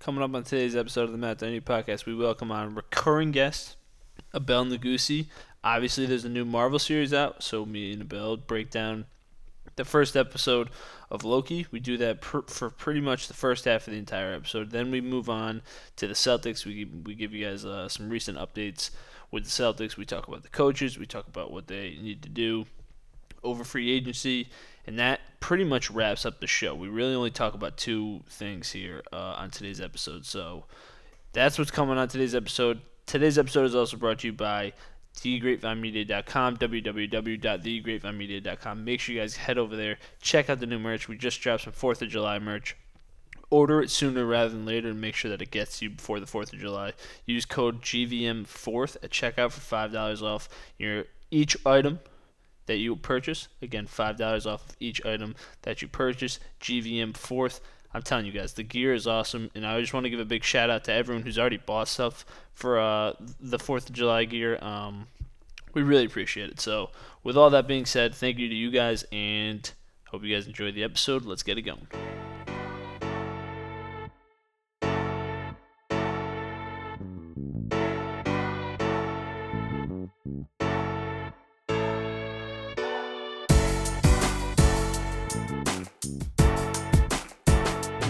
Coming up on today's episode of the Matt Donahue Podcast, we welcome on recurring guest, Abel Negussie. Obviously, there's a new Marvel series out, so me and Abel break down the first episode of Loki. We do that for pretty much the first half of the entire episode. Then we move on to the Celtics. We we give you guys uh, some recent updates with the Celtics. We talk about the coaches. We talk about what they need to do over free agency, and that pretty much wraps up the show. We really only talk about two things here uh, on today's episode. So that's what's coming on today's episode. Today's episode is also brought to you by thegrapevinemedia.com, www.thegrapevinemedia.com. Make sure you guys head over there, check out the new merch. We just dropped some 4th of July merch. Order it sooner rather than later and make sure that it gets you before the 4th of July. Use code GVM4th at checkout for $5 off your each item that you purchase. Again, $5 off of each item that you purchase. GVM 4th. I'm telling you guys, the gear is awesome, and I just want to give a big shout out to everyone who's already bought stuff for uh, the Fourth of July gear. Um, we really appreciate it. So, with all that being said, thank you to you guys, and hope you guys enjoy the episode. Let's get it going.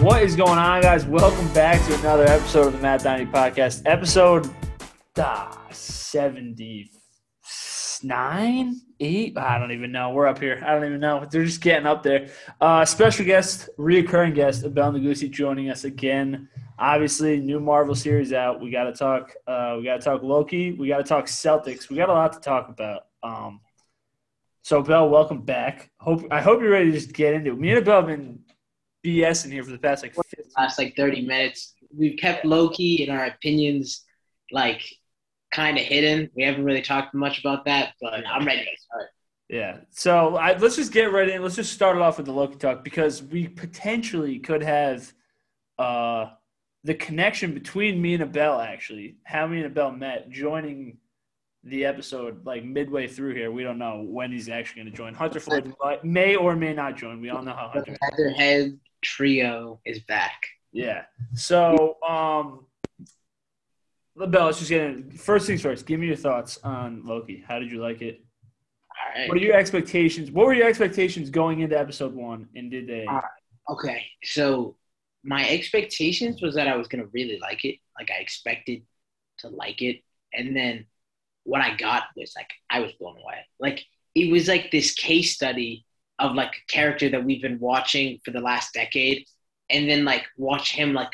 What is going on, guys? Welcome back to another episode of the Matt Donahue Podcast, episode uh, 79, 8. I don't even know. We're up here. I don't even know. They're just getting up there. Uh, special guest, reoccurring guest, Abel Negussie joining us again. Obviously, new Marvel series out. We got to talk. Uh, we got to talk Loki. We got to talk Celtics. We got a lot to talk about. Um, so, Bell, welcome back. Hope I hope you're ready to just get into it. Me and Bell have been BS in here for the past like 15 last like 30 minutes. We've kept low key in our opinions like kind of hidden. We haven't really talked much about that, but I'm ready to start. Yeah. So I, let's just get right in. Let's just start it off with the Loki talk because we potentially could have uh, the connection between me and Abel actually, how me and Abel met, joining the episode like midway through here. We don't know when he's actually going to join. Hunter Floyd may or may not join. We all know how Hunter. Featherhead trio is back. Yeah. So, um, LaBelle, let's just get in. First things first, give me your thoughts on Loki. How did you like it? All right. What are your expectations? What were your expectations going into episode one, and did they? Right. Okay, so my expectations was that I was gonna really like it. Like I expected to like it, and then what I got was like I was blown away. Like it was like this case study of like a character that we've been watching for the last decade, and then like watch him like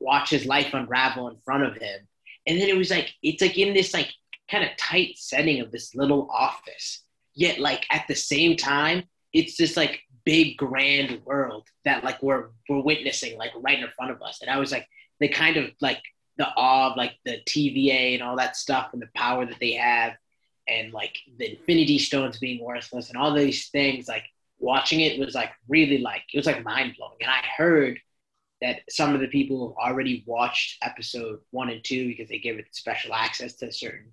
watch his life unravel in front of him, and then it was like it's like in this like kind of tight setting of this little office, yet like at the same time it's this like big grand world that like we're we're witnessing like right in front of us, and I was like the kind of like the awe of like the TVA and all that stuff and the power that they have and like the infinity stones being worthless and all these things like watching it was like really like it was like mind blowing and i heard that some of the people who already watched episode one and two because they gave it special access to certain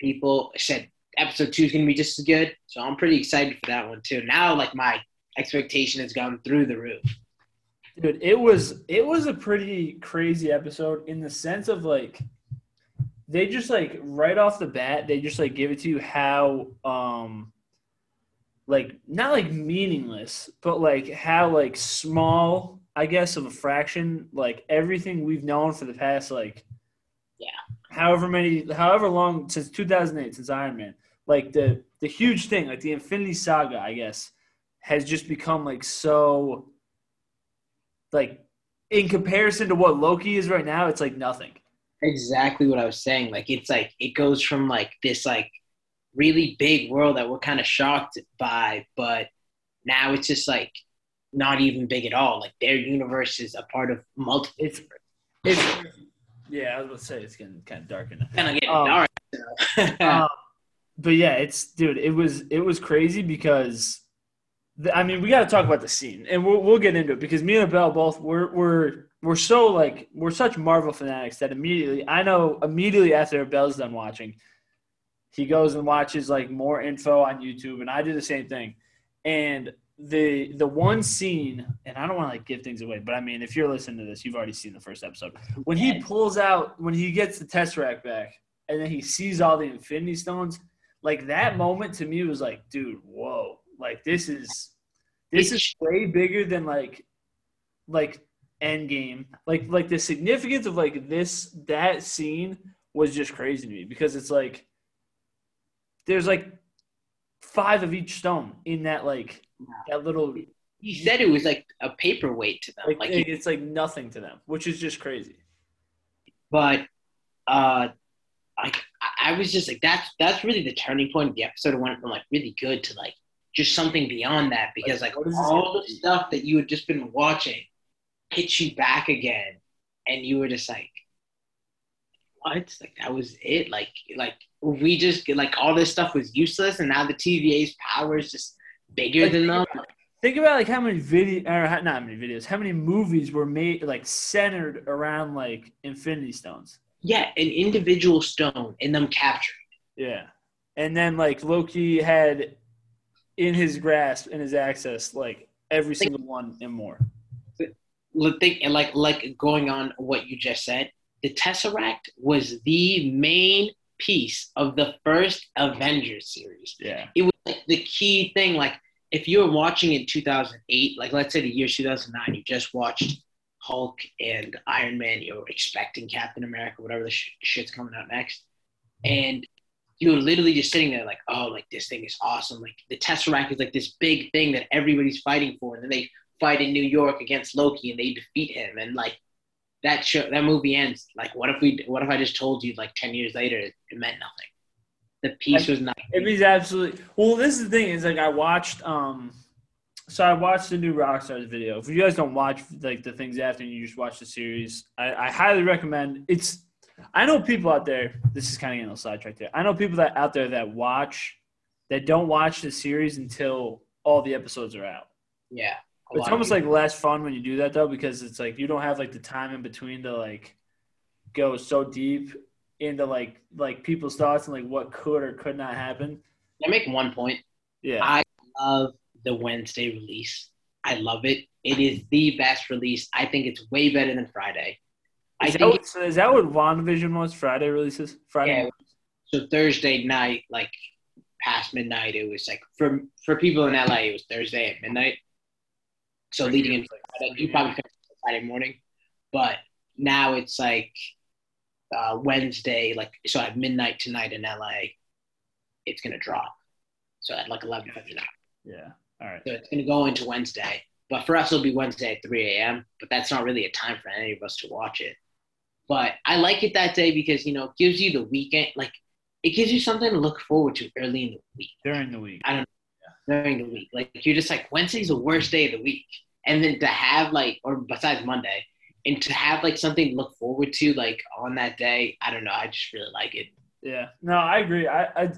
people said episode two is going to be just as good. So i'm pretty excited for that one too. Now like my expectation has gone through the roof Dude, it was it was a pretty crazy episode in the sense of like they just like right off the bat they just like give it to you how um like not like meaningless but like how like small i guess of a fraction like everything we've known for the past like Yeah. however many however long since 2008 since iron man like the the huge thing like the infinity saga i guess has just become like so like in comparison to what loki is right now it's like nothing exactly what I was saying. Like it's like it goes from like this like really big world that we're kind of shocked by, but now it's just like not even big at all. Like their universe is a part of multiple. It's it's yeah, I was gonna say it's getting kind of dark now. kind of getting Um, dark. Um, but yeah, it's dude, it was it was crazy because I mean we got to talk about the scene and we'll we'll get into it because me and Bell both we're we're we're so like we're such Marvel fanatics that immediately I know immediately after Bell's done watching, he goes and watches like more info on YouTube and I do the same thing, and the the one scene, and I don't want to like give things away, but I mean, if you're listening to this, you've already seen the first episode. When he pulls out, when he gets the Tesseract back, and then he sees all the Infinity Stones, like that moment to me was like, dude, whoa, like this is this is way bigger than like like Endgame. Like like the significance of like this that scene was just crazy to me because it's like there's like five of each stone in that like that little He said it was like a paperweight to them. like, Like, it's like nothing to them, which is just crazy. but uh, like I- I was just like that's that's really the turning point of the episode. It went from like really good to like just something beyond that because like this all the stuff that you had just been watching hits you back again, and you were just like, what? Like that was it. Like like we just like all this stuff was useless, and now the TVA's power is just bigger Like, than them. Think about like how many video or how- not many videos, how many movies were made like centered around like Infinity Stones. Yeah, an individual stone and them captured. Yeah. And then like Loki had in his grasp in his access like every single one and more. Think and like like going on what you just said, the Tesseract was the main piece of the first Avengers series. Yeah. It was like the key thing. Like if you were watching in 2008, like let's say the year 2009, you just watched Hulk and Iron Man, You're expecting Captain America, whatever the sh- shit's coming out next, and you were literally just sitting there like, oh, like this thing is awesome. Like the Tesseract is like this big thing that everybody's fighting for, and then they fight in New York against Loki and they defeat him, and like that show, that movie ends. Like, what if we, what if I just told you like 10 years later it meant nothing? The piece was not. It means absolutely. Well, this is the thing is like I watched. um So I watched the new Rockstars video. If you guys don't watch like the things after and you just watch the series, I, I highly recommend. It's. I know people out there. This is kind of getting a little sidetracked there. I know people that out there that watch, that don't watch the series until all the episodes are out. Yeah. It's almost like less fun when you do that though, because it's like you don't have like the time in between to like go so deep into like like people's thoughts and like what could or could not happen. I make one point. Yeah. I love the Wednesday release. I love it. It is the best release. I think it's way better than Friday. I Is that, think what, so that what WandaVision was? Friday releases? Friday? Yeah. so Thursday night, like past midnight, it was like for for people in LA, it was Thursday at midnight. So leading into Friday, you probably Friday morning, but now it's like uh, Wednesday, like so at midnight tonight in LA, it's gonna drop. So at like eleven fifty nine. Yeah. All right. So it's going to go into Wednesday. But for us, it'll be Wednesday at 3 a.m. But that's not really a time for any of us to watch it. But I like it that day because, you know, it gives you the weekend. Like, it gives you something to look forward to early in the week, During the week. I don't know. Yeah. During the week. Like, you're just like, Wednesday's the worst day of the week. And then to have, like, or besides Monday, and to have, like, something to look forward to, like, on that day, I don't know. I just really like it. Yeah. No, I agree. I, I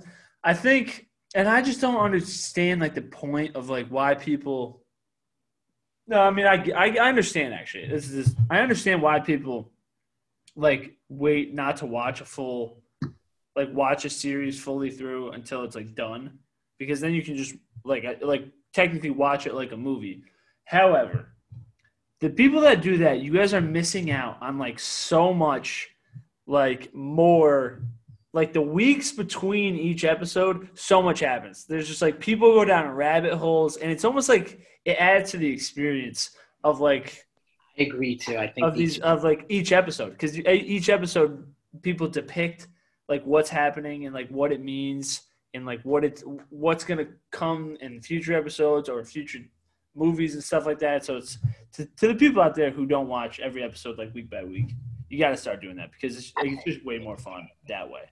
I think and I just don't understand like the point of like why people No, I mean I I, I understand actually. This is I understand why people like wait not to watch a full like watch a series fully through until it's like done because then you can just like like technically watch it like a movie. However, the people that do that, you guys are missing out on like so much like more like the weeks between each episode, so much happens. There's just like people go down rabbit holes, and it's almost like it adds to the experience of like I agree, too. I think of these of like each episode because each episode people depict like what's happening and like what it means and like what it's what's gonna come in future episodes or future movies and stuff like that. So it's to, to the people out there who don't watch every episode like week by week, you got to start doing that because it's, it's just way more fun that way.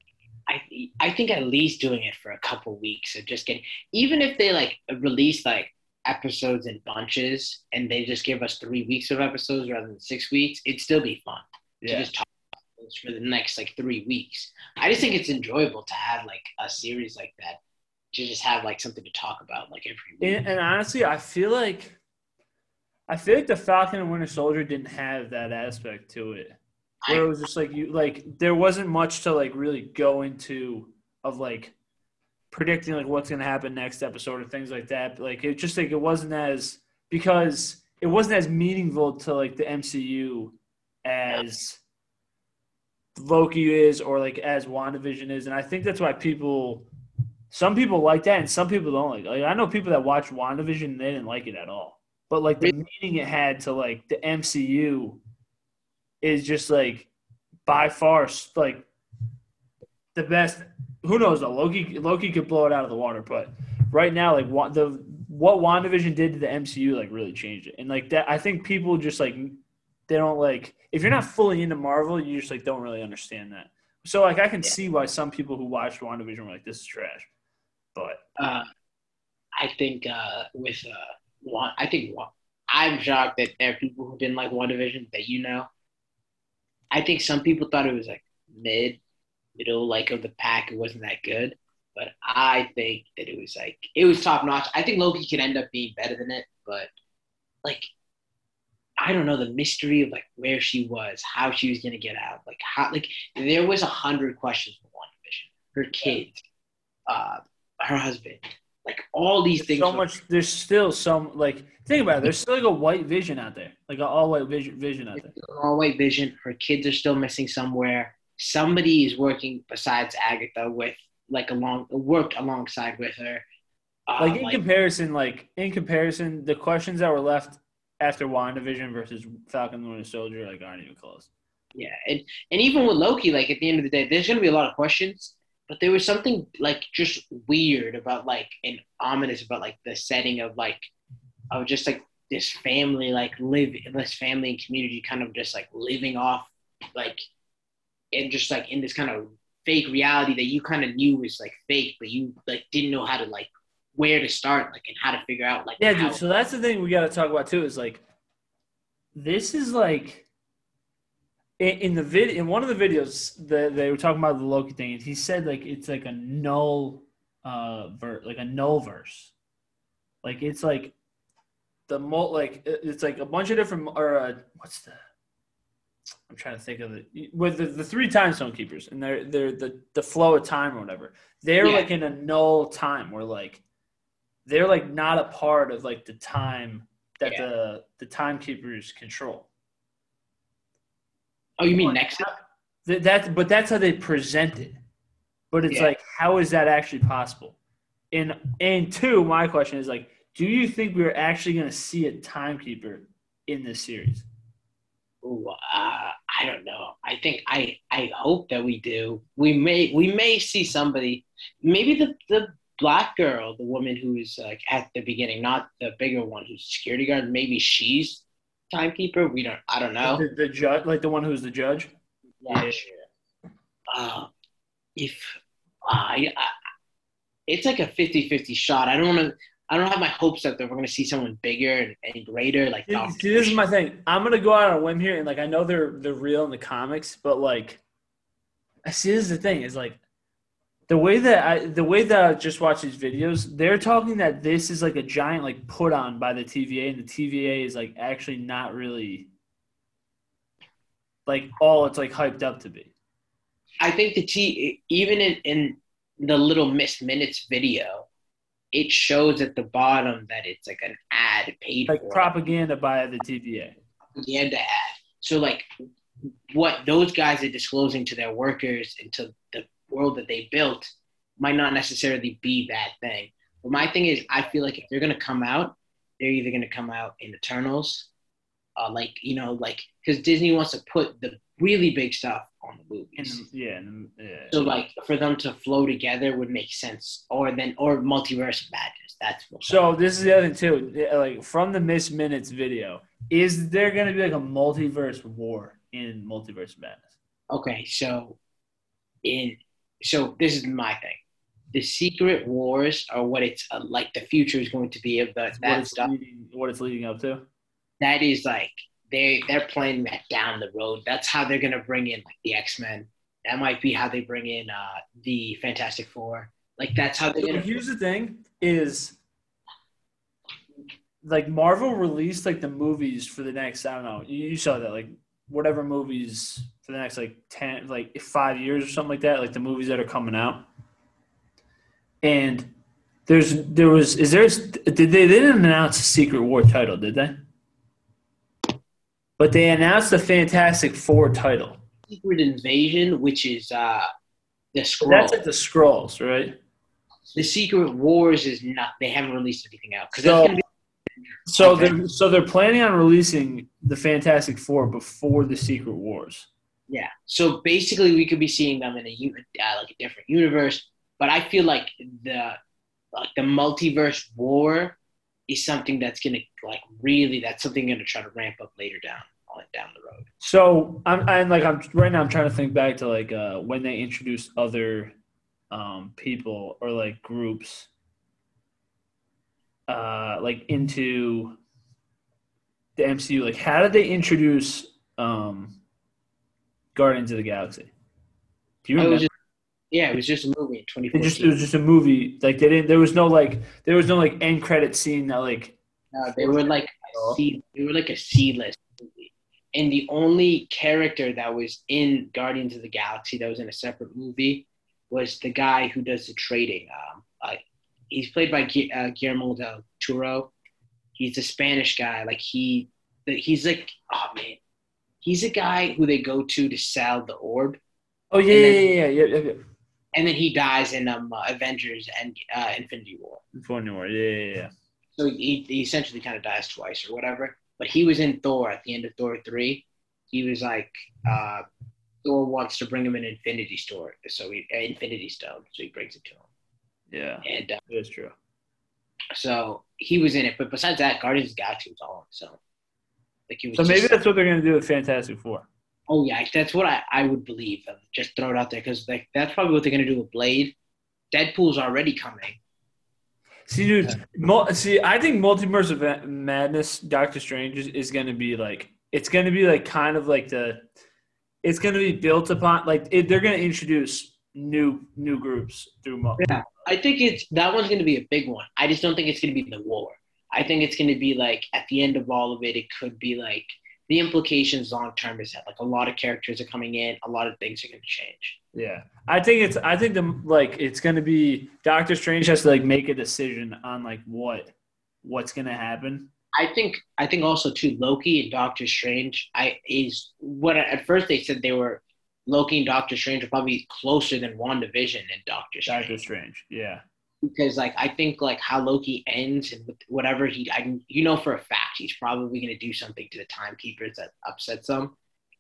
I I think at least doing it for a couple weeks of just getting even if they like release like episodes in bunches and they just give us three weeks of episodes rather than six weeks, it'd still be fun to just talk about this for the next like three weeks. I just think it's enjoyable to have like a series like that to just have like something to talk about like every week. And, and honestly, I feel like I feel like the Falcon and Winter Soldier didn't have that aspect to it. Where it was just like you like there wasn't much to like really go into of like predicting like what's gonna happen next episode or things like that. Like it just like it wasn't as because it wasn't as meaningful to like the MCU as Loki is or like as WandaVision is, and I think that's why people. Some people like that, and some people don't like. Like I know people that watch WandaVision and they didn't like it at all. But like the meaning it had to like the MCU is just like by far like the best. Who knows though? Loki Loki could blow it out of the water, but right now, like what the what WandaVision did to the MCU like really changed it, and like that, I think people just like they don't like if you're not fully into Marvel, you just like don't really understand that. So like I can Yeah. see why some people who watched WandaVision were like, "This is trash," but Uh, I think uh, with uh, one, I think one, I'm shocked that there are people who didn't like WandaVision that you know. I think some people thought it was like mid, middle, like of the pack. It wasn't that good, but I think that it was like it was top notch. I think Loki could end up being better than it, but like I don't know the mystery of like where she was, how she was gonna get out, like how like there was a hundred questions for One Division. Her kids, uh, her husband, like all these There's things. so much. There's still some like think about it. There's still like a white vision out there, like an all white vision vision out there. all white vision. Her kids are still missing somewhere. Somebody is working besides Agatha with like along worked alongside with her. Uh, Like in comparison, like in comparison, the questions that were left after WandaVision versus Falcon and the Winter Soldier like aren't even close. yeah, and and even with Loki, like at the end of the day, there's gonna be a lot of questions, but there was something like just weird about like and ominous about like the setting of like of just like this family like live this family and community kind of just like living off like and just like in this kind of fake reality that you kind of knew was like fake, but you like didn't know how to like where to start, like and how to figure out like Yeah, how, dude. So that's the thing we got to talk about too. Is like, this is like, in, in the vid in one of the videos that they were talking about the Loki thing, and he said like it's like a null, uh, ver- like a null verse, like it's like the mo like it's like a bunch of different or uh, what's the I'm trying to think of it with the, the three time zone keepers and they're they're the the flow of time or whatever. They're Yeah. like in a null time where like they're like not a part of like the time that Yeah. the the timekeepers control. Oh, you mean Nexus? That, that but that's how they present it. But it's Yeah. like, how is that actually possible? And and two, my question is like, do you think we're actually going to see a timekeeper in this series? Ooh, uh, I don't know. I think I I hope that we do. We may we may see somebody. Maybe the the black girl, the woman who's like at the beginning, not the bigger one who's security guard. Maybe she's timekeeper. We don't. I don't know. The, the judge, like the one who's the judge. Yeah. Uh, if I, I, it's like a 50-50 shot. I don't want to. I don't have my hopes up that we're going to see someone bigger and, and greater, like See, see, this is my thing. I'm gonna go out on a whim here, and like I know they're they're real in the comics, but like, I see this is the thing is like, the way that I the way that I just watch these videos, they're talking that this is like a giant like put on by the TVA, and the TVA is like actually not really like all it's like hyped up to be. I think the T even in, in the little Miss minutes video, it shows at the bottom that it's like an ad paid Like for propaganda by the TVA. propaganda ad. So like what those guys are disclosing to their workers and to the world that they built might not necessarily be that thing. But my thing is, I feel like if they're gonna come out, they're either gonna come out in Eternals, uh, like you know, like because Disney wants to put the really big stuff on the And movies. yeah, and, yeah. So like for them to flow together would make sense, or then or multiverse madness. That's what So this is the other thing too. Like from the Miss Minutes video, is there going to be like a multiverse war in Multiverse Madness? okay. So in so this is my thing. The secret wars are what it's uh, like. The future is going to be of the, what that it's stuff. leading, what it's leading up to. That is like they they're playing that down the road. That's how they're gonna bring in like the X Men. That might be how they bring in uh, the Fantastic Four. Like that's how they're So gonna. here's the thing: is like Marvel released like the movies for the next. I don't know. You, saw that like whatever movies for the next like ten, like five years or something like that. Like the movies that are coming out. and there's there was is there did they they didn't announce a Secret War title, did they? But they announced the Fantastic Four title. Secret Invasion, which is uh, the So scroll. that's like the scrolls, right? the Secret Wars is not. They haven't released anything out because So- be So Okay. they're so they're planning on releasing the Fantastic Four before the Secret Wars. yeah. So basically, we could be seeing them in a uh, like a different universe. But I feel like the like the multiverse war is something that's gonna like really that's something gonna try to ramp up later down down the road. So I'm and like I'm right now I'm trying to think back to like uh, when they introduced other um, people or like groups uh, like into the MCU. Like how did they introduce um, Guardians of the Galaxy? Do you remember? yeah, it was just a movie in it just it was just a movie. Like they didn't. There was no like there was no like end credit scene that like No, they were like a C, they were like a C list. And the only character that was in Guardians of the Galaxy that was in a separate movie was the guy who does the trading. Um, uh, he's played by Gu- uh, Guillermo del Toro. He's a Spanish guy. Like he, the- he's like, oh man, he's a guy who they go to to sell the orb, oh yeah And yeah then- yeah yeah yeah. yeah. and then he dies in um, uh, Avengers and uh, Infinity War. Infinity War, yeah yeah yeah. So he, he essentially kind of dies twice or whatever. But he was in Thor at the end of Thor three. He was like, uh, Thor wants to bring him an Infinity Store, so he uh, Infinity Stone, so he brings it to him. Yeah, And uh, that's true. so he was in it. But besides that, Guardians of the Galaxy was all on its own. Like he was. So maybe just- that's what they're gonna do with Fantastic Four. oh yeah, that's what I, I would believe. Just throw it out there because like that's probably what they're gonna do with Blade. Deadpool's already coming. See, dude. Mul- see, I think Multiverse of Madness, Doctor Strange is, is going to be like it's going to be like kind of like the it's going to be built upon like it, they're going to introduce new new groups through. Yeah. I think it's that one's going to be a big one. I just don't think it's going to be the war. I think it's going to be like at the end of all of it, it could be like the implications long term is that like a lot of characters are coming in, a lot of things are going to change. Yeah, I think it's I think the like it's going to be Doctor Strange has to like make a decision on like what what's going to happen. I think I think also too Loki and Doctor Strange. I is what at first they said they were Loki and Doctor Strange are probably closer than WandaVision and Doctor Strange. Doctor Strange, yeah, because like I think like how Loki ends and whatever he I you know for a fact he's probably going to do something to the timekeepers that upsets them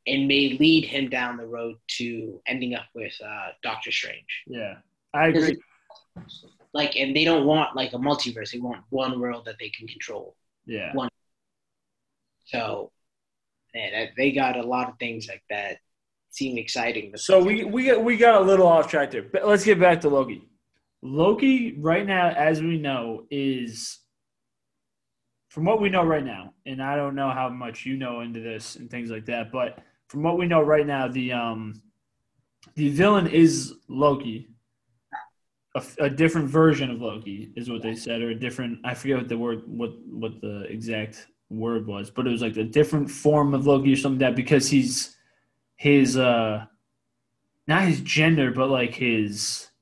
and may lead him down the road to ending up with uh, Doctor Strange. yeah, I agree. Like and they don't want like a multiverse; they want one world that they can control. Yeah, One. So, man, they got a lot of things like that seem exciting. So we we got we got a little off track there, but let's get back to Loki. Loki right now, as we know, is from what we know right now, and I don't know how much you know into this and things like that, but from what we know right now, the um the villain is Loki. A, a different version of Loki is what they said, or a different I forget what the word what what the exact word was, but it was like a different form of Loki or something like that because he's his uh not his gender but like his I don't know.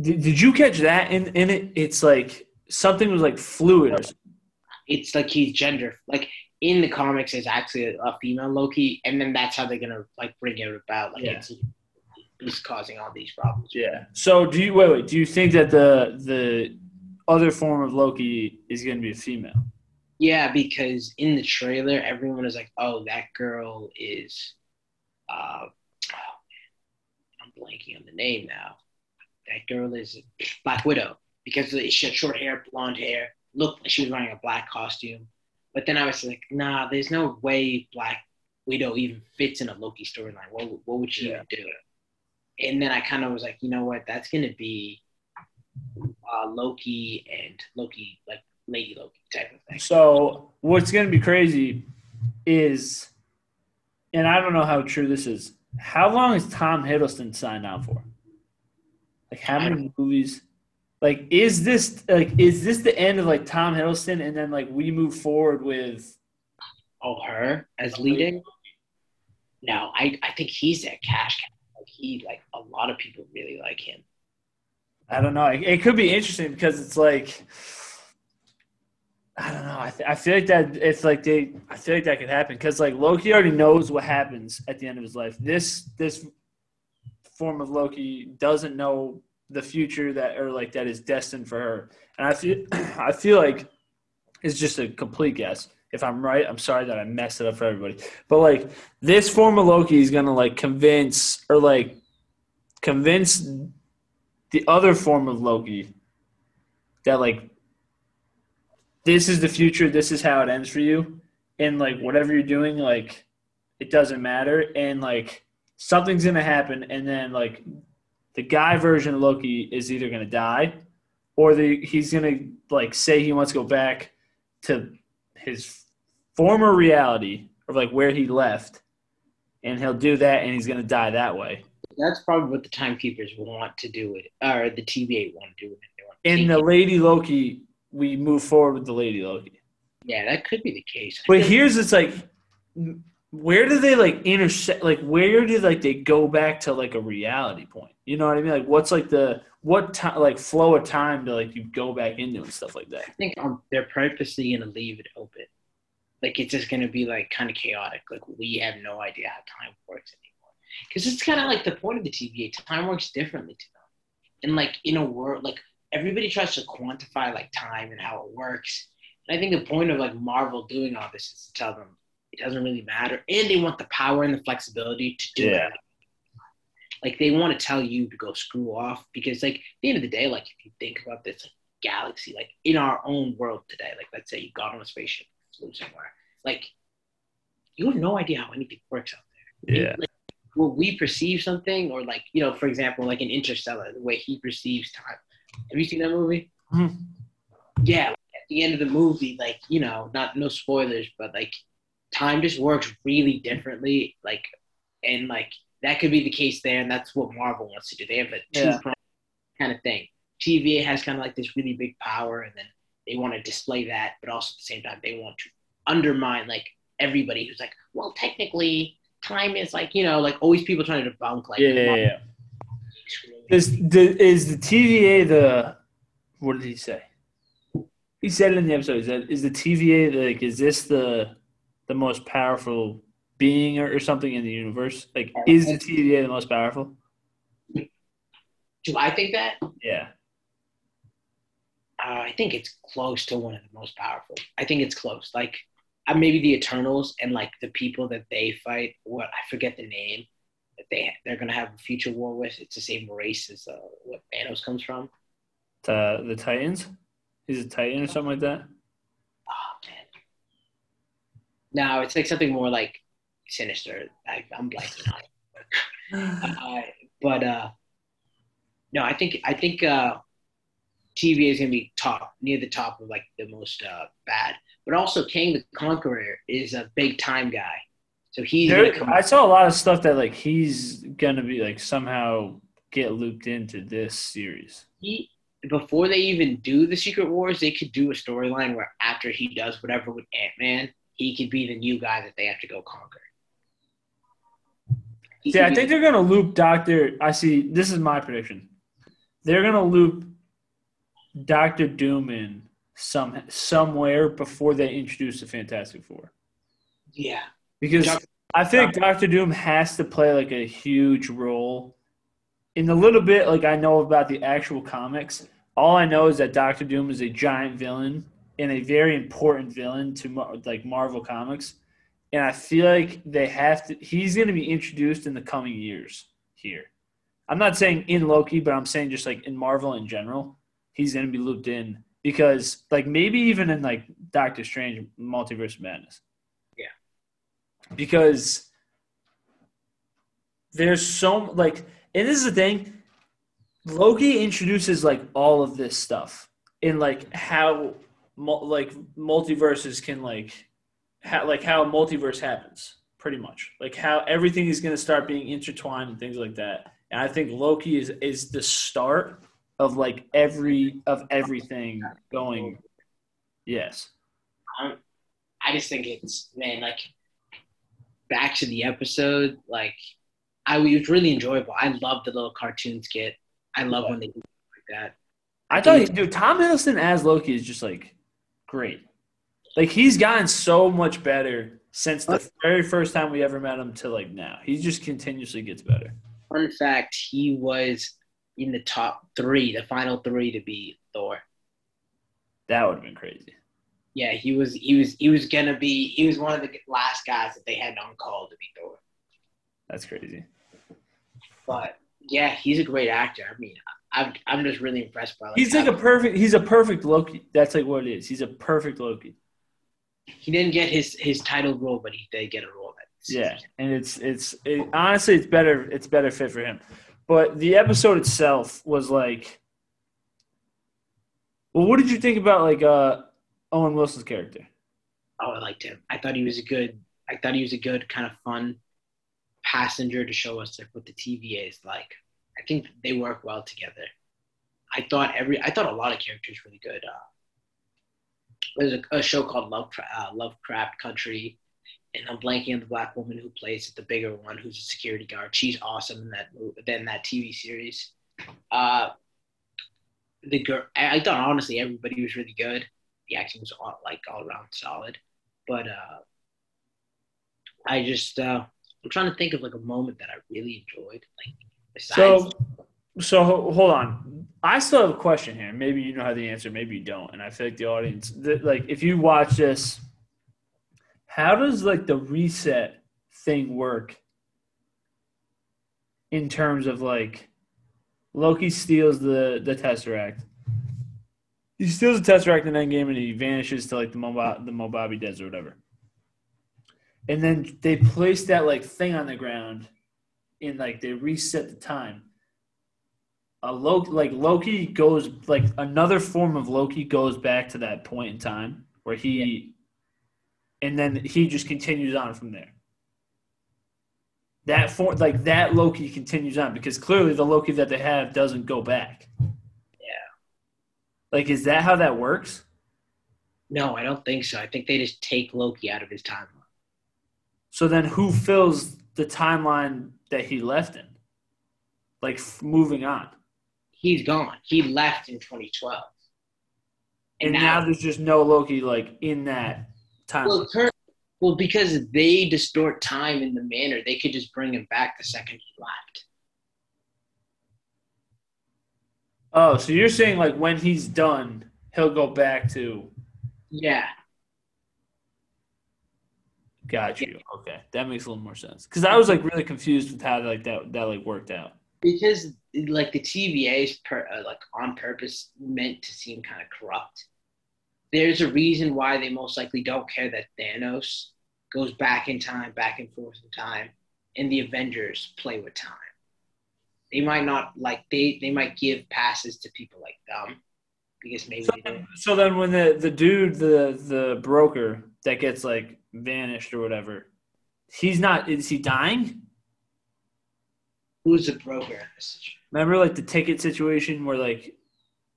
Did, did you catch that in in it? It's like something was like fluid or something. it's like he's gender like in the comics is actually a, a female Loki, and then that's how they're gonna like bring it about. Like Yeah. it's he's causing all these problems. Yeah. So do you wait wait, do you think that the the other form of Loki is gonna be a female? Yeah, because in the trailer, everyone is like, "Oh, that girl is," uh, oh, I'm blanking on the name now. That girl is a Black Widow because she had short hair, blonde hair, looked like she was wearing a black costume. But then I was like, "Nah, there's no way Black Widow even fits in a Loki storyline. What what would she Yeah. even do?" And then I kind of was like, "You know what? That's gonna be uh, Loki and Loki, like Lady Loki type of thing." So what's gonna be crazy is and I don't know how true this is. How long is Tom Hiddleston signed on for? Like how many movies? Like is this like is this the end of like Tom Hiddleston and then like we move forward with Oh, her as leading? No, I, I think he's a cash cow. Like he like a lot of people really like him. I don't know. It, it could be interesting because it's like I don't know. I, th- I feel like that it's like they. I feel like that could happen because like Loki already knows what happens at the end of his life. This this form of Loki doesn't know the future that or like that is destined for her, and I feel I feel like it's just a complete guess. If I'm right, I'm sorry that I messed it up for everybody. But like this form of Loki is gonna like convince or like convince the other form of Loki that like this is the future, this is how it ends for you, and like whatever you're doing, like it doesn't matter, and like something's gonna happen, and then like the guy version of Loki is either gonna die, or the he's gonna like say he wants to go back to his former reality of like where he left, and he'll do that, and he's gonna die that way. That's probably what the timekeepers want to do it, or the TVA want to do it. To In the. Lady Loki, we move forward with the Lady Loki. yeah, that could be the case. But here's it's like, where do they like intersect? Like, where do like they go back to like a reality point? You know what I mean? Like, what's like the what time like flow of time to like you go back into and stuff like that? I think um, they're purposely gonna leave it open. Like it's just gonna be like kind of chaotic. Like we have no idea how time works anymore. Because it's kind of like the point of the TVA. Time works differently to them. And like in a world, like everybody tries to quantify like time and how it works. And I think the point of like Marvel doing all this is to tell them it doesn't really matter, and they want the power and the flexibility to do Yeah. it. Like they want to tell you to go screw off because like at the end of the day, like if you think about this like, galaxy, like in our own world today, like let's say you got on a spaceship, flew somewhere, like you have no idea how anything works out there. Yeah. Like, will we perceive something or like you know, for example, like in Interstellar, the way he perceives time. Have you seen that movie? Mhm. Yeah. Like, at the end of the movie, like you know, not no spoilers, but like time just works really differently. Like, and like that could be the case there, and that's what Marvel wants to do. They have a two Yeah. prong kind of thing. TVA has kind of like this really big power, and then they want to display that, but also at the same time they want to undermine like everybody who's like, well, technically, time is like you know, like always people trying to debunk like Yeah, yeah, yeah. Is the is the TVA the what did he say? He said it in the episode. Is that is the TVA the, like is this the the most powerful being or, or something in the universe? Like is the TVA the most powerful? Do I think that? Yeah. Uh, I think it's close to one of the most powerful. I think it's close. Like uh, maybe the Eternals and like the people that they fight. What I forget the name that they they're gonna have a future war with. It's the same race as uh, what Thanos comes from. The the Titans? He's a Titan or something like that? No, it's like something more like sinister. I, I'm blanking on it. Uh, but uh, no, I think I think uh, TVA is gonna be top near the top of like the most uh, bad. But also, Kang the Conqueror is a big time guy, so he's There-. I saw a lot of stuff that like he's gonna be like somehow get looped into this series. He before they even do the Secret Wars, they could do a storyline where after he does whatever with Ant Man, he could be the new guy that they have to go conquer. He See, I think the- they're gonna loop Doctor. I see. This is my prediction. They're gonna loop Doctor Doom in some somewhere before they introduce the Fantastic Four, yeah. because Doc- I think Doctor Doom has to play like a huge role. In the little bit like I know about the actual comics, all I know is that Doctor Doom is a giant villain and a very important villain to like Marvel Comics, and I feel like they have to. He's going to be introduced in the coming years here. I'm not saying in Loki, but I'm saying just like in Marvel in general, he's going to be looped in because like maybe even in like Doctor Strange Multiverse Madness. Yeah. Because there's so like and this is the thing loki introduces like all of this stuff in like how like multiverses can like how like how multiverse happens pretty much like how everything is going to start being intertwined and things like that and i think loki is is the start of like every of everything going yes Um, I just think it's man, like back to the episode, like I it was really enjoyable. I love the little cartoon skit. I love when they do like that. I thought, he, dude, Tom Hiddleston as Loki is just like great. Like he's gotten so much better since the very first time we ever met him to like now. He just continuously gets better. Fun fact: He was in the top three, the final three to be Thor. That would have been crazy. Yeah, he was. He was. He was gonna be. He was one of the last guys that they had on call to be Thor. That's crazy. But yeah, he's a great actor. I mean, I'm I'm just really impressed by. Like, He's like a perfect. He's a perfect Loki. That's like what it is. He's a perfect Loki. he didn't get his his title role, but he did get a role that. Yeah, and it's it's it, honestly it's better it's better fit for him. But the episode itself was like, well, what did you think about like uh Owen Wilson's character? Oh, I liked him. I thought he was a good. I thought he was a good kind of fun passenger to show us like what the TVA is like. I think they work well together. I thought every. I thought a lot of characters really good. Uh, there's a, a show called Love uh, Lovecraft Country, and I'm blanking on the black woman who plays the bigger one, who's a security guard. She's awesome in that then that TV series. Uh, the girl. I, I thought honestly everybody was really good. The acting was all, like all around solid, but uh, I just uh, I'm trying to think of like a moment that I really enjoyed. Like So, so hold on. I still have a question here. Maybe you know how the answer, maybe you don't. And I feel like the audience, th- like, if you watch this, how does like the reset thing work in terms of like Loki steals the the Tesseract? He steals the Tesseract in Endgame and he vanishes to like the Mob- the Mojave Desert or whatever. And then they place that like thing on the ground and like they reset the time. A Loki, like Loki goes like another form of Loki goes back to that point in time where he, and then he just continues on from there. That for like that Loki continues on because clearly the Loki that they have doesn't go back. Yeah. Like, is that how that works? no, I don't think so. I think they just take Loki out of his timeline. So then, who fills the timeline that he left in? Like f- moving on, He's gone. He left in 2012, and now there's just no Loki like in that timeline. well, well, because they distort time in the manner, they could just bring him back the second he left. Oh, so you're saying like when he's done, he'll go back to. Yeah, Got you. Okay, that makes a little more sense. Because I was like really confused with how like that that like worked out. because like the TVA is per, uh, like on purpose meant to seem kind of corrupt. There's a reason why they most likely don't care that Thanos goes back in time, back and forth in time, and the Avengers play with time. They might not like they they might give passes to people like them because maybe So then, so then when the the dude the the broker that gets like vanished or whatever, he's not. Is he dying? Who's the broker in this situation? Remember like the ticket situation where like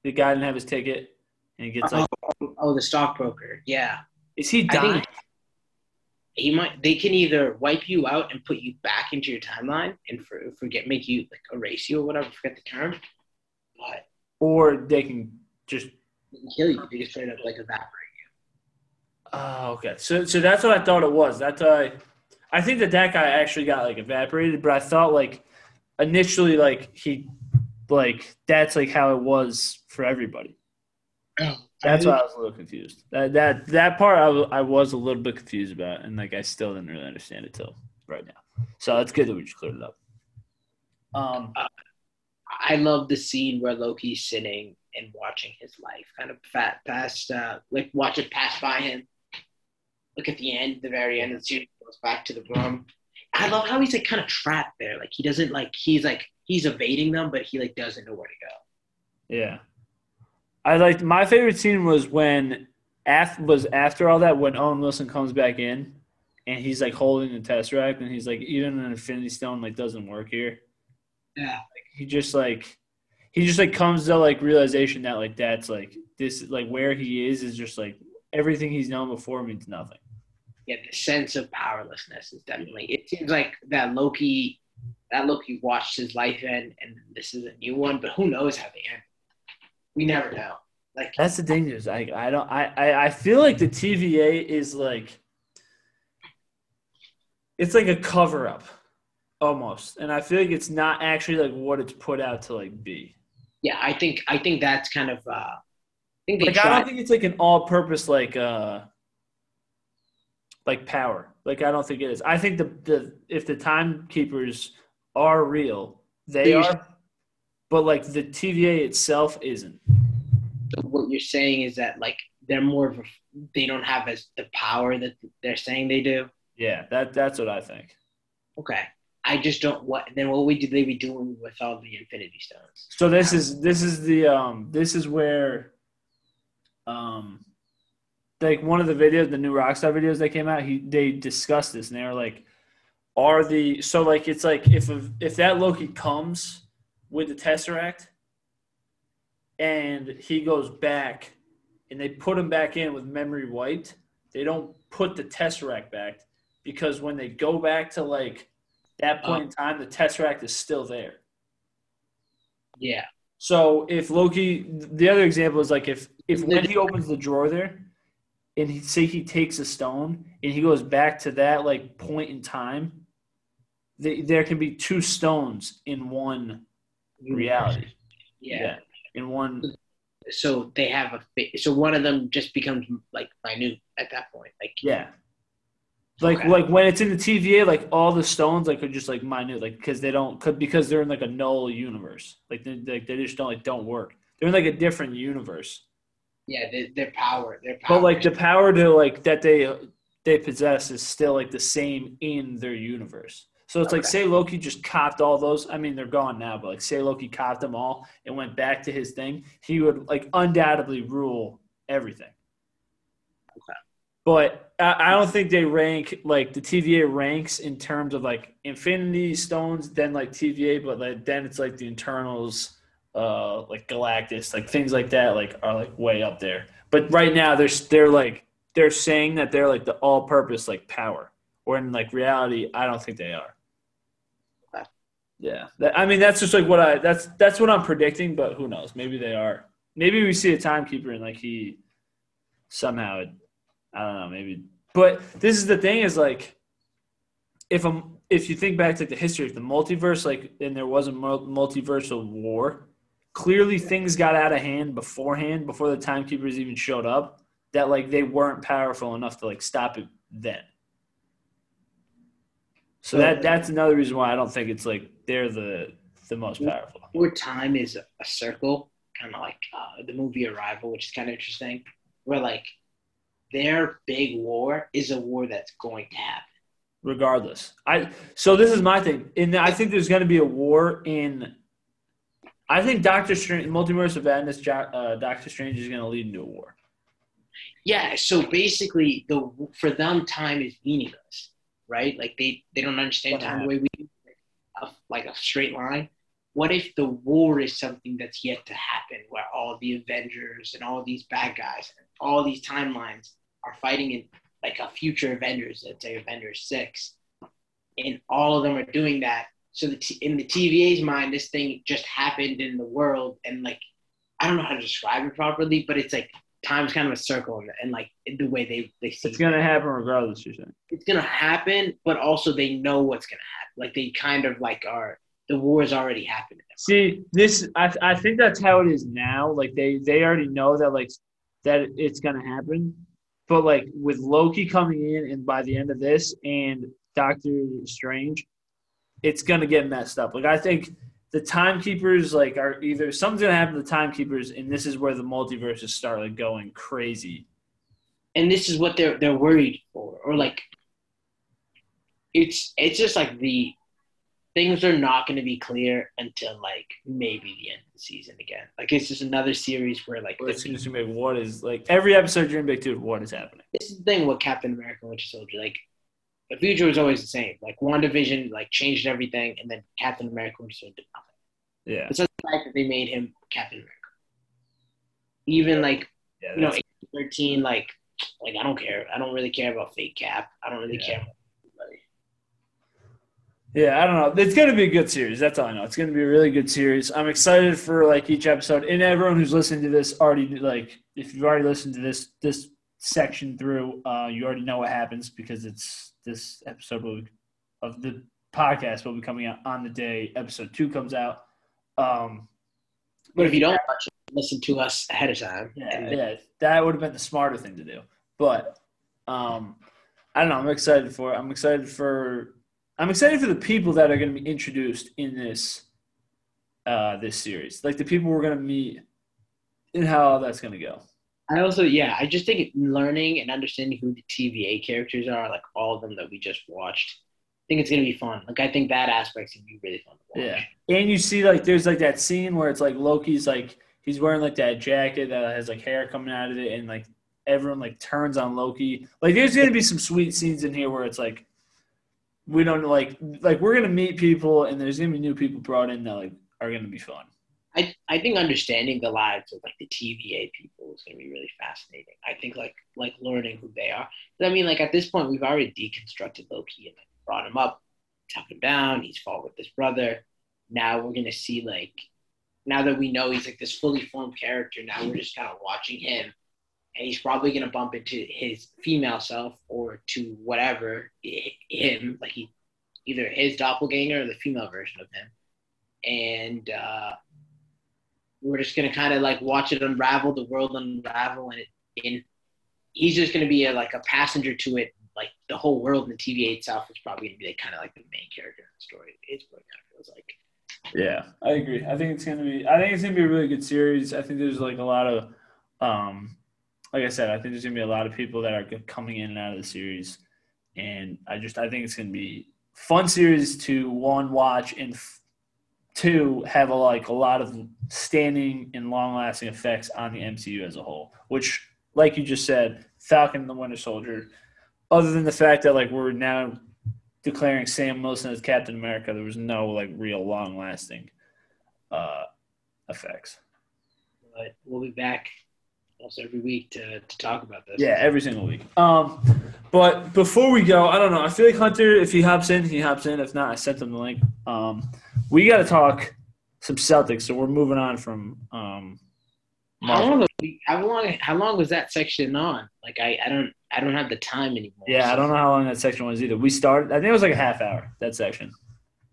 the guy didn't have his ticket and he gets like, Oh, oh, the stockbroker. Yeah, is he dying? he might. They can either wipe you out and put you back into your timeline and for, forget, make you like erase you or whatever. Forget the term, but Or they can just kill you. They can straight up like evaporate. You. Oh, okay. So, so that's what I thought it was. That's I, I think that that guy actually got like evaporated, but I thought like initially like he, like that's like how it was for everybody. Oh, That's why I was a little confused. That that that part I was a little bit confused about, and like I still didn't really understand it till right now. So it's good that we just cleared it up. Um, I love the scene where Loki's sitting and watching his life kind of fat past, uh, like watch it pass by him. Look at the end, the very end of the series, goes back to the room. I love how he's like kind of trapped there. Like he doesn't like he's like he's evading them, but he like doesn't know where to go. yeah, I liked my favorite scene was when af was after all that when Owen Wilson comes back in and he's like holding the Tesseract and he's like even an Infinity Stone like doesn't work here. Yeah. he just like he just like comes to like realization that like that's like this like where he is is just like everything he's known before means nothing. yeah, the sense of powerlessness is definitely. It seems like that Loki, that Loki watched his life end, and this is a new one. But who knows how they end? We never know. Like That's the thing is I I don't I, I I feel like the TVA is like it's like a cover up almost. And I feel like it's not actually like what it's put out to like be. Yeah, I think I think that's kind of. uh I think they Like I don't think it's like an all purpose like uh like power. Like I don't think it is. I think the the if the timekeepers are real, they They are but like the TVA itself isn't. what you're saying is that like they're more of a, they don't have as the power that they're saying they do. Yeah, that that's what I think. Okay, I just don't. What then? What would they be doing with all the Infinity Stones? So this is this is the um this is where um like one of the videos, the new Rockstar videos that came out, he they discussed this and they were like, are the so like it's like if if that Loki comes with the Tesseract and he goes back and they put him back in with memory wiped, they don't put the Tesseract back because when they go back to like that point um, in time, the Tesseract is still there. Yeah, So if Loki, the other example is like if if when he opens the drawer there, and he say he takes a stone and he goes back to that like point in time, the, there can be two stones in one reality. Yeah. in one. So they have a. So one of them just becomes like minute at that point. Like Yeah. Like Okay. like when it's in the TVA, like all the stones like are just like minute, like because they don't cause, because they're in like a null universe, like they, they, they just don't like don't work. They're in like a different universe. yeah, their power. Their power. But like the power to like that they they possess is still like the same in their universe. So it's like say Loki just copped all those. I mean they're gone now, but like say Loki copped them all and went back to his thing, he would like undoubtedly rule everything. Okay. But I, don't think they rank like the TVA ranks in terms of like Infinity Stones, then like TVA, but like then it's like the Eternals, uh, like Galactus, like things like that, like are like way up there. But right now they're they're like they're saying that they're like the all-purpose like power, or in like reality, I don't think they are. Yeah, I mean that's just like what I that's that's what I'm predicting, but who knows? Maybe they are. Maybe we see a timekeeper and like he somehow I don't know, maybe. But this is the thing is like, if a, if you think back to the history of the multiverse, like, and there was a multiversal war, clearly things got out of hand beforehand, before the timekeepers even showed up. That like they weren't powerful enough to like stop it then. So that that's another reason why I don't think it's like they're the the most powerful. where time is a circle, kind of like uh, the movie Arrival, which is kind of interesting. Where like their big war is a war that's going to happen. regardless. I so this is my thing, and I think there's going to be a war in. I think Doctor Strange, Multiverse of Madness, uh, Doctor Strange is going to lead into a war. Yeah, so basically, the for them, time is meaningless, right? Like they they don't understand time the way we do, like a straight line. What if the war is something that's yet to happen, where all the Avengers and all these bad guys and all these timelines are fighting in like a future Avengers, let's say Avengers six, and all of them are doing that. So the t- in the TVA's mind, this thing just happened in the world, and like I don't know how to describe it properly, but it's like time's kind of a circle and, and like the way they they see It's going to happen regardless. You're saying. it's gonna happen, but also they know what's gonna happen. Like they kind of like are the war's already happened. See, this I I think that's how it is now. Like they they already know that like that it's going to happen, but like with Loki coming in and by the end of this and Doctor Strange, it's to get messed up. Like I think the timekeepers like are either something's to happen to the timekeepers, and this is where the multiverses start like going crazy. And this is what they're they're worried for, or like it's it's just like the things are not going to be clear until like maybe the end of the season again. Like it's just another series where like it's just gonna be what is like every episode you're gonna be like, dude, what is happening? this is the thing with Captain America and Winter Soldier. Like the future was always the same. Like WandaVision like changed everything, and then Captain America Winter Soldier did nothing. Yeah, It's just the fact that they made him Captain America. Even like yeah. you know, that's- 13, like, like I don't care. I don't really care about fake cap. I don't really Yeah. care. Yeah, I don't know. It's gonna be a good series. That's all I know. It's gonna be a really good series. I'm excited for like each episode, and everyone who's listening to this already like if you've already listened to this this section through, uh, you already know what happens because it's this episode will, of the podcast will be coming out on the day episode two comes out. Um, But if you don't watch it, listen to us ahead of time. yeah, yeah, that would have been the smarter thing to do. But um, I don't know. I'm excited for it. I'm excited for I'm excited for the people that are going to be introduced in this uh, this series, like the people we're going to meet and how that's going to go. I also, yeah, I just think learning and understanding who the TVA characters are, like all of them that we just watched, I think it's gonna be fun. Like I think that aspect's gonna be really fun to watch. Yeah, and you see like there's like that scene where it's like Loki's like he's wearing like that jacket that has like hair coming out of it, and like everyone like turns on Loki. Like there's gonna be some sweet scenes in here where it's like we don't like like we're gonna meet people, and there's gonna be new people brought in that like are gonna be fun. I, I think understanding the lives of like the TVA people is gonna be really fascinating. I think like like learning who they are. But, I mean, like at this point, we've already deconstructed Loki and like, brought him up, took him down. He's fought with his brother. Now we're gonna see like now that we know he's like this fully formed character. Now we're just kind of watching him, and he's probably gonna bump into his female self or to whatever him like he either his doppelganger or the female version of him, and. uh we're just gonna kind of like watch it unravel, the world unravel, and it, and he's just gonna be a, like a passenger to it. Like the whole world and the TVA itself is probably gonna be like, kind of like the main character in the story. It's what it kind of feels like. Yeah, I agree. I think it's gonna be. I think it's gonna be a really good series. I think there's like a lot of, um, like I said, I think there's gonna be a lot of people that are coming in and out of the series, and I just I think it's gonna be fun series to one watch and f- two have a, like a lot of standing and long lasting effects on the MCU as a whole. Which, like you just said, Falcon and the Winter Soldier. Other than the fact that like we're now declaring Sam Wilson as Captain America, there was no like real long lasting uh, effects. But we'll be back also every week to, to talk about this. Yeah, every single week. Um, but before we go, I don't know. I feel like Hunter, if he hops in, he hops in. If not, I sent him the link. Um, we got to talk some Celtics, so we're moving on from um. How long, how long? How long was that section on? Like I, I don't, I don't have the time anymore. Yeah, I don't know how long that section was either. We started. I think it was like a half hour. That section,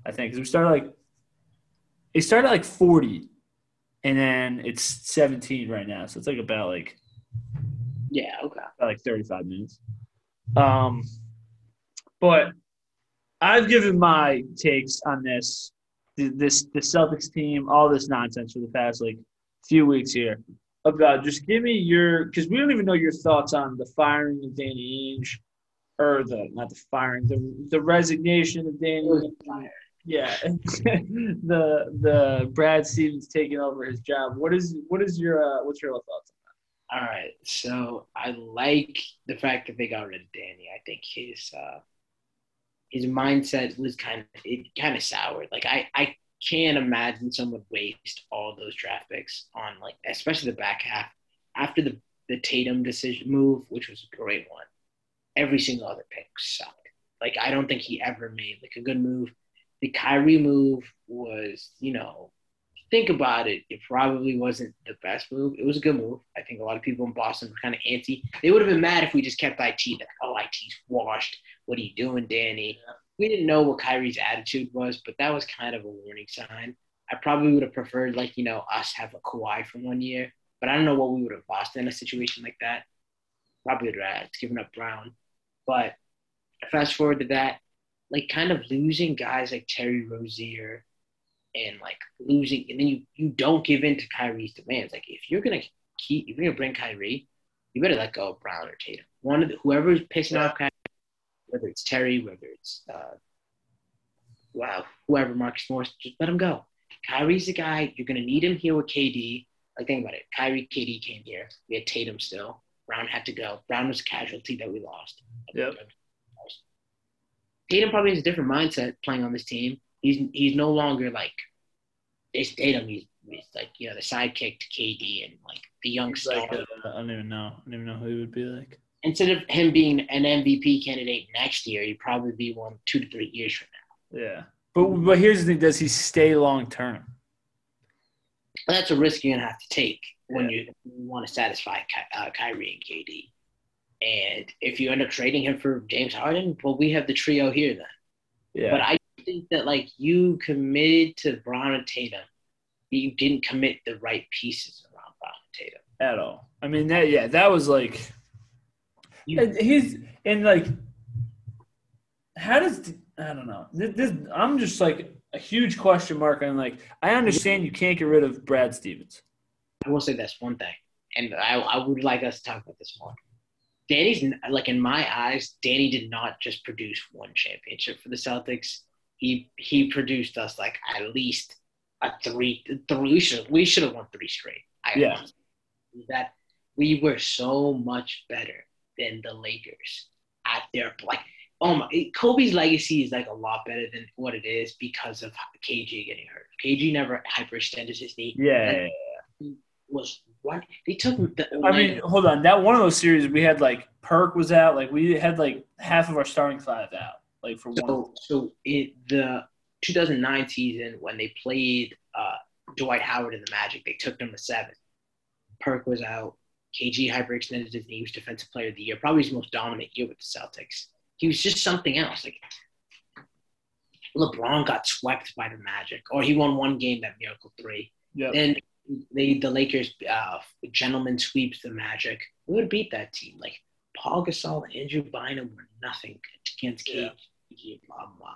I think because we started like it started at like forty, and then it's seventeen right now. So it's like about like Yeah. Okay. about like 35 minutes. Um, but I've given my takes on this, this the Celtics team, all this nonsense for the past like few weeks here about just give me your because we don't even know your thoughts on the firing of Danny Ainge or the not the firing the the resignation of Danny. Yeah, the the Brad Stevens taking over his job. What is what is your uh, what's your thoughts? On that? All right. So I like the fact that they got rid of Danny. I think his uh, his mindset was kind of it kind of soured. Like I I can't imagine someone waste all those draft picks on like especially the back half after the the Tatum decision move, which was a great one. Every single other pick sucked. Like I don't think he ever made like a good move. The Kyrie move was, you know, think about it, it probably wasn't the best move. It was a good move. I think a lot of people in Boston were kind of antsy. They would have been mad if we just kept IT. Like, oh, IT's washed. What are you doing, Danny? We didn't know what Kyrie's attitude was, but that was kind of a warning sign. I probably would have preferred, like, you know, us have a Kawhi for one year, but I don't know what we would have lost in a situation like that. Probably would have given up Brown. But fast forward to that, like, kind of losing guys like Terry Rozier and like losing, and then you you don't give in to Kyrie's demands. Like if you're gonna keep, if you're gonna bring Kyrie, you better let go of Brown or Tatum. One of the, whoever's pissing off Kyrie, whether it's Terry, whether it's uh, wow, whoever Marcus Morris, just let him go. Kyrie's the guy you're gonna need him here with KD. Like think about it, Kyrie, KD came here. We had Tatum still. Brown had to go. Brown was a casualty that we lost. Yep. Tatum probably has a different mindset playing on this team. He's he's no longer like it's Tatum. He's, he's like you know the sidekick to KD and like the young He's star. like, uh, I don't even know. I don't even know who he would be like. Instead of him being an MVP candidate next year, he'd probably be one two to three years from now. Yeah, but but here's the thing: Does he stay long term? That's a risk you're gonna have to take when you want to satisfy Ky- uh, Kyrie and KD. And if you end up trading him for James Harden, well, we have the trio here then. Yeah, But I think that like you committed to Brown and Tatum, you didn't commit the right pieces around Brown and Tatum. at all. I mean, that yeah, that was like You, and he's and like how does I don't know. This, this I'm just like a huge question mark on like I understand you can't get rid of Brad Stevens. I will say that's one thing, and I, I would like us to talk about this more. Danny's like in my eyes, Danny did not just produce one championship for the Celtics. He he produced us like at least a three three. We should we should have won three straight. I Yeah. honestly- that we were so much better than the Lakers at their like. Oh my! Kobe's legacy is like a lot better than what it is because of KG getting hurt. KG never hyperextended his knee Yeah. Was what they took the I mean, hold on. That one of those series we had like Perk was out. Like we had like half of our starting five out. Like for one. so so in the 2009 season when they played uh, Dwight Howard in the Magic, they took them to seven. Perk was out. KG hyperextended his knee. He was Defensive Player of the Year, probably his most dominant year with the Celtics. He was just something else. Like LeBron got swept by the Magic, or he won one game that Miracle Three. Yep. Then they the Lakers uh, gentleman sweeps the Magic. We would beat that team. Like Paul Gasol and Andrew Bynum were nothing against Yeah. KP, blah blah.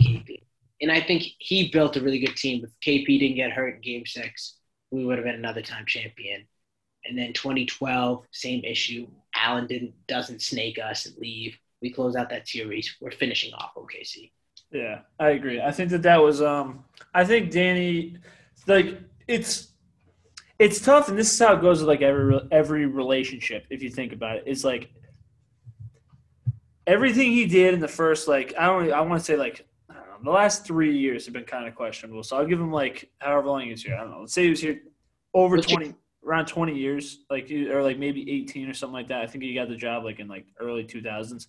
KP. And I think he built a really good team. If KP didn't get hurt in Game Six, we would have been another time champion. And then 2012, same issue. Allen didn't doesn't snake us and leave. We close out that series. We're finishing off OKC. Yeah, I agree. I think that that was. Um, I think Danny, like it's, it's tough, and this is how it goes with like every every relationship. If you think about it, it's like everything he did in the first like I don't I want to say like know, the last three years have been kind of questionable. So I'll give him like however long he was here. I don't know. Let's say he was here over twenty, around twenty years, like or like maybe eighteen or something like that. I think he got the job like in like early two thousands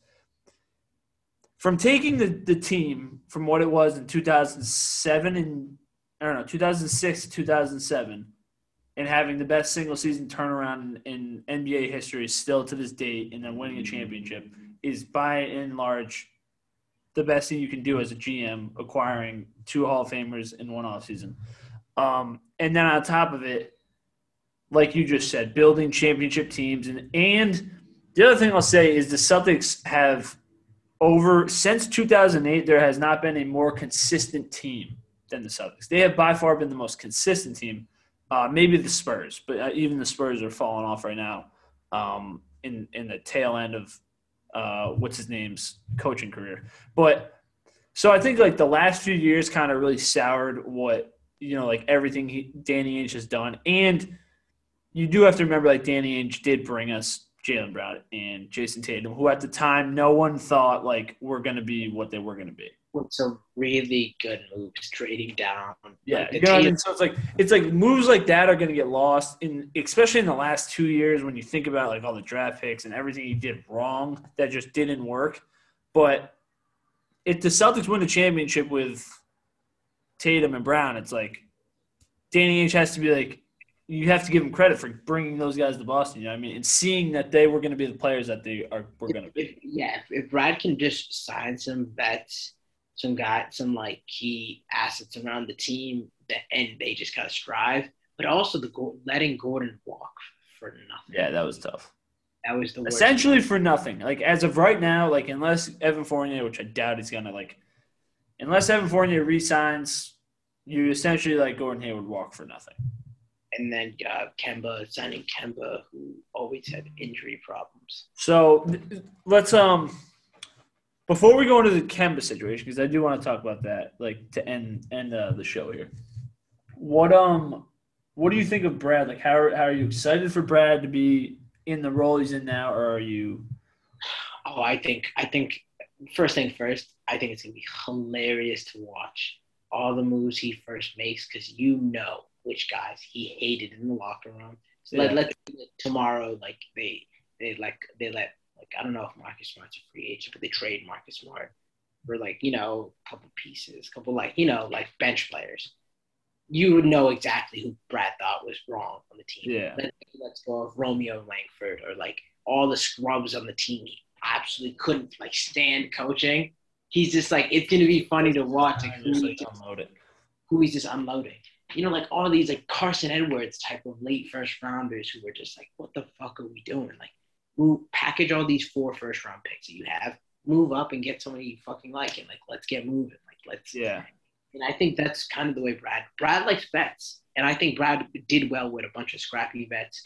from taking the, the team from what it was in 2007 and I don't know 2006 to 2007 and having the best single season turnaround in, NBA history still to this date and then winning a championship is by and large the best thing you can do as a GM acquiring two Hall of Famers in one offseason. Um, and then on top of it, like you just said, building championship teams and and the other thing I'll say is the Celtics have over since 2008 there has not been a more consistent team than the Celtics. They have by far been the most consistent team. Uh, maybe the Spurs, but uh, even the Spurs are falling off right now um, in in the tail end of uh, what's his name's coaching career. But so I think like the last few years kind of really soured what you know like everything he, Danny Ainge has done, and you do have to remember like Danny Ainge did bring us Jalen Brown and Jayson Tatum, who at the time no one thought like were going to be what they were going to be. With some really good moves, trading down. Yeah, Like, the you know I mean. So it's like it's like moves like that are going to get lost in, especially in the last two years when you think about like all the draft picks and everything he did wrong that just didn't work. But if the Celtics win the championship with Tatum and Brown, it's like Danny Ainge has to be like, you have to give him credit for bringing those guys to Boston. You know what I mean? And seeing that they were going to be the players that they are were going to be. if, yeah, if, if Brad can just sign some vets, some guy, some like key assets around the team, that and they just kind of strive. But also the letting Gordon walk for nothing. Yeah, that was tough. that was the worst. essentially for nothing. Like as of right now, like unless Evan Fournier, which I doubt he's gonna like, unless Evan Fournier resigns, you essentially like Gordon Hayward walk for nothing. And then uh, Kemba signing Kemba, who always had injury problems. So let's um before we go into the Kemba situation because I do want to talk about that like to end end uh, the show here. What um what do you think of Brad? Like how are, how are you excited for Brad to be in the role he's in now, or are you? Oh, I think I think first thing first, I think it's gonna be hilarious to watch all the moves he first makes because you know which guys he hated in the locker room. So Yeah. let let tomorrow like they they like they let like I don't know if Marcus Smart's a free agent, but they trade Marcus Smart. for like you know a couple pieces, a couple like you know like bench players, you would know exactly who Brad thought was wrong on the team. Yeah. Let, let's go of Romeo Langford or like all the scrubs on the team. He absolutely couldn't like stand coaching. He's just like it's gonna be funny to watch like, who, Just, like, just, who he's just unloading. You know, like all these like Carson Edwards type of late first rounders who were just like, what the fuck are we doing? Like, move, package all these four first round picks that you have, move up and get somebody you fucking like, and like let's get moving. Like let's Yeah. and I think that's kind of the way Brad Brad likes vets, and I think Brad did well with a bunch of scrappy vets.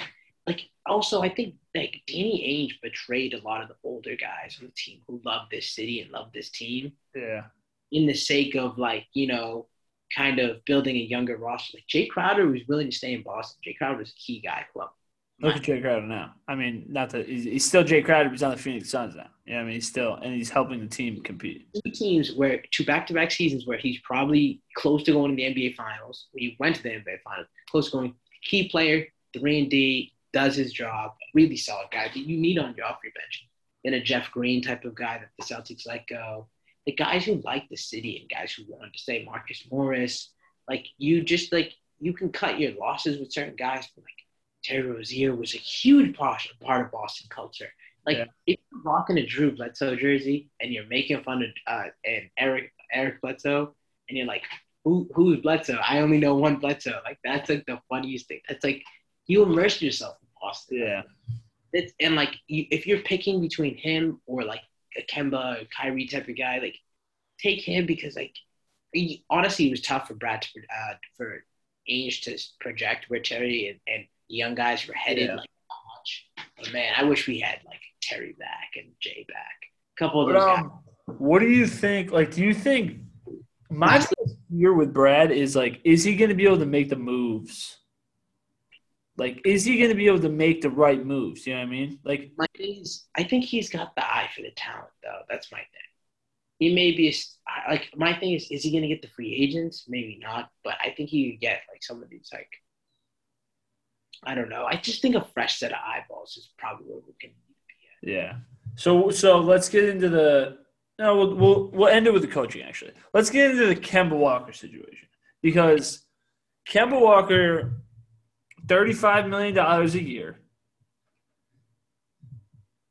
Like also, I think like Danny Ainge betrayed a lot of the older guys on the team who love this city and love this team Yeah. in the sake of like you know kind of building a younger roster. Like Jae Crowder was willing to stay in Boston. Jae Crowder was a key guy. Well, Look at Jae Crowder now. I mean, not that he's, he's still Jae Crowder, but he's on the Phoenix Suns now. Yeah, I mean, he's still and he's helping the team compete. two teams where two back-to-back seasons where he's probably close to going to the NBA Finals. He went to the NBA Finals, close to going. Key player, three and D, does his job. Really solid guy that you need on your off your bench. Then a Jeff Green type of guy that the Celtics let go. The guys who like the city and guys who wanted to stay, Marcus Morris. Like you just like you can cut your losses with certain guys. But like Terry Rozier was a huge part part of Boston culture. Like Yeah. if you're rocking a Drew Bledsoe jersey and you're making fun of uh, and Eric Eric Bledsoe, and you're like, who who's Bledsoe? I only know one Bledsoe. Like that's like the funniest thing. That's like you immerse yourself in Boston. Yeah. It's, and like you, if you're picking between him or like a Kemba or Kyrie type of guy, like take him because like he, honestly it was tough for Brad to uh, for Ainge to project where Terry and, and young guys were headed Yeah. like much. But man, I wish we had like Terry back and Jae back. A couple of But, those guys. um, what do you think? Like, do you think my fear with Brad is like, is he going to be able to make the moves? Like, is he going to be able to make the right moves? You know what I mean? Like, My thing is, I think he's got the eye for the talent, though. That's my thing. He may be a, s- I- like my thing is, is he going to get the free agents? Maybe not, but I think he could get like some of these like, I don't know. I just think a fresh set of eyeballs is probably what we can be yeah. So, so let's get into the. No, we'll, we'll we'll end it with the coaching. Actually, let's get into the Kemba Walker situation because Kemba Walker, thirty-five million dollars a year,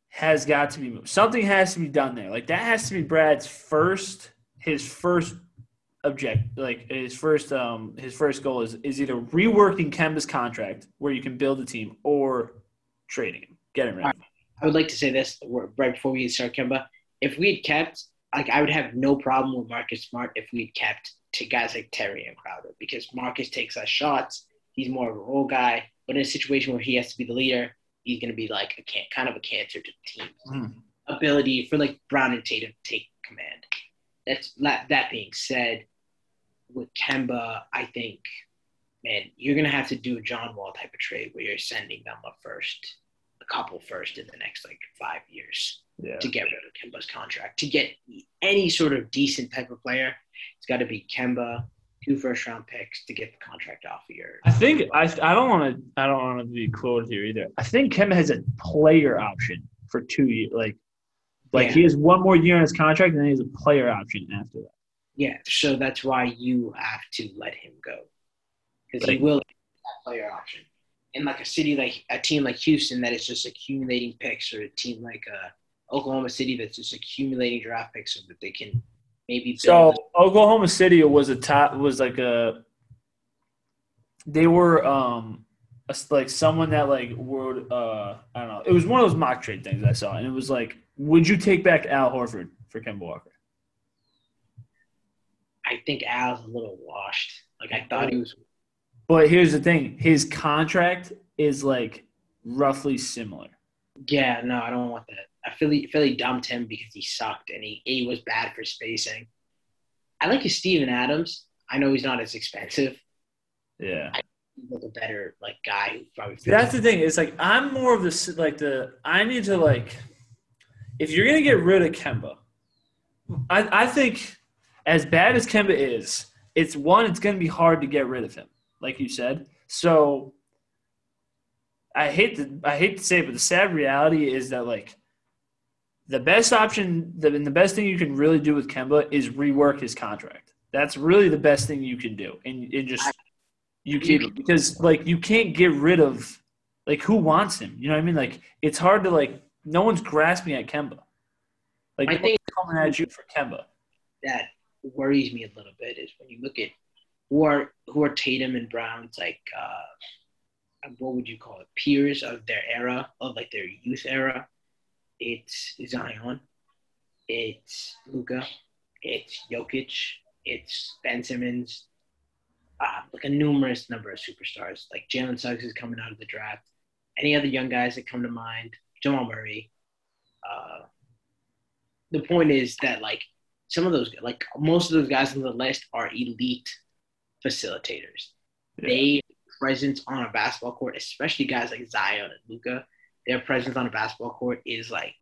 has got to be moved. Something has to be done there. Like that has to be Brad's first, his first object, like his first, um, his first goal is is either reworking Kemba's contract where you can build a team or trading him, getting rid of him. I would like to say this right before we start, Kemba. If we had kept, like, I would have no problem with Marcus Smart if we had kept to guys like Terry and Crowder because Marcus takes less shots. He's more of a role guy, but in a situation where he has to be the leader, he's going to be like a can, kind of a cancer to the team. Hmm. Ability for like Brown and Tatum to take command. That's that. That being said, with Kemba, I think, man, you're going to have to do a John Wall type of trade where you're sending them a first, a couple first in the next like five years Yeah. to get rid of Kemba's contract. To get any sort of decent type of player, it's got to be Kemba, two first round picks to get the contract off of your. I think I, I don't want to I don't want to be quoted here either. I think Kemba has a player option for two years. Like, like Yeah. he has one more year on his contract, and then he has a player option after that. Yeah, so that's why you have to let him go because he will that player option. In like a city like a team like Houston that is just accumulating picks, or a team like uh, Oklahoma City that's just accumulating draft picks so that they can maybe So. Oklahoma City was a top was like a they were um a like someone that like would uh I don't know it was one of those mock trade things I saw and it was like would you take back Al Horford for Kemba Walker? I think Al's a little washed. Like I thought he was But here's the thing: his contract is like roughly similar. Yeah, no, I don't want that. I feel he, Philly dumped him because he sucked and he, he was bad for spacing. I like his Steven Adams. I know he's not as expensive. Yeah. He's like a better like guy who probably. That's the thing. It's like I'm more of the like the I need to like if you're gonna get rid of Kemba, I I think as bad as Kemba is, it's one it's gonna be hard to get rid of him, like you said. So I hate to I hate to say it, but the sad reality is that like the best option, the, and the best thing you can really do with Kemba is rework his contract. That's really the best thing you can do, and, and just you keep it because like you can't get rid of like who wants him. You know what I mean? Like it's hard to like no one's grasping at Kemba. Like I think coming at you for Kemba. that worries me a little bit is when you look at who are who are Tatum and Brown's like uh, what would you call it peers of their era of like their youth era. It's Zion, it's Luka, it's Jokic, it's Ben Simmons, uh, like a numerous number of superstars. Like Jalen Suggs is coming out of the draft. Any other young guys that come to mind? Jamal Murray. Uh, the point is that like some of those, like most of those guys on the list are elite facilitators. Yeah. They presence on a basketball court, especially guys like Zion and Luka, their presence on a basketball court is like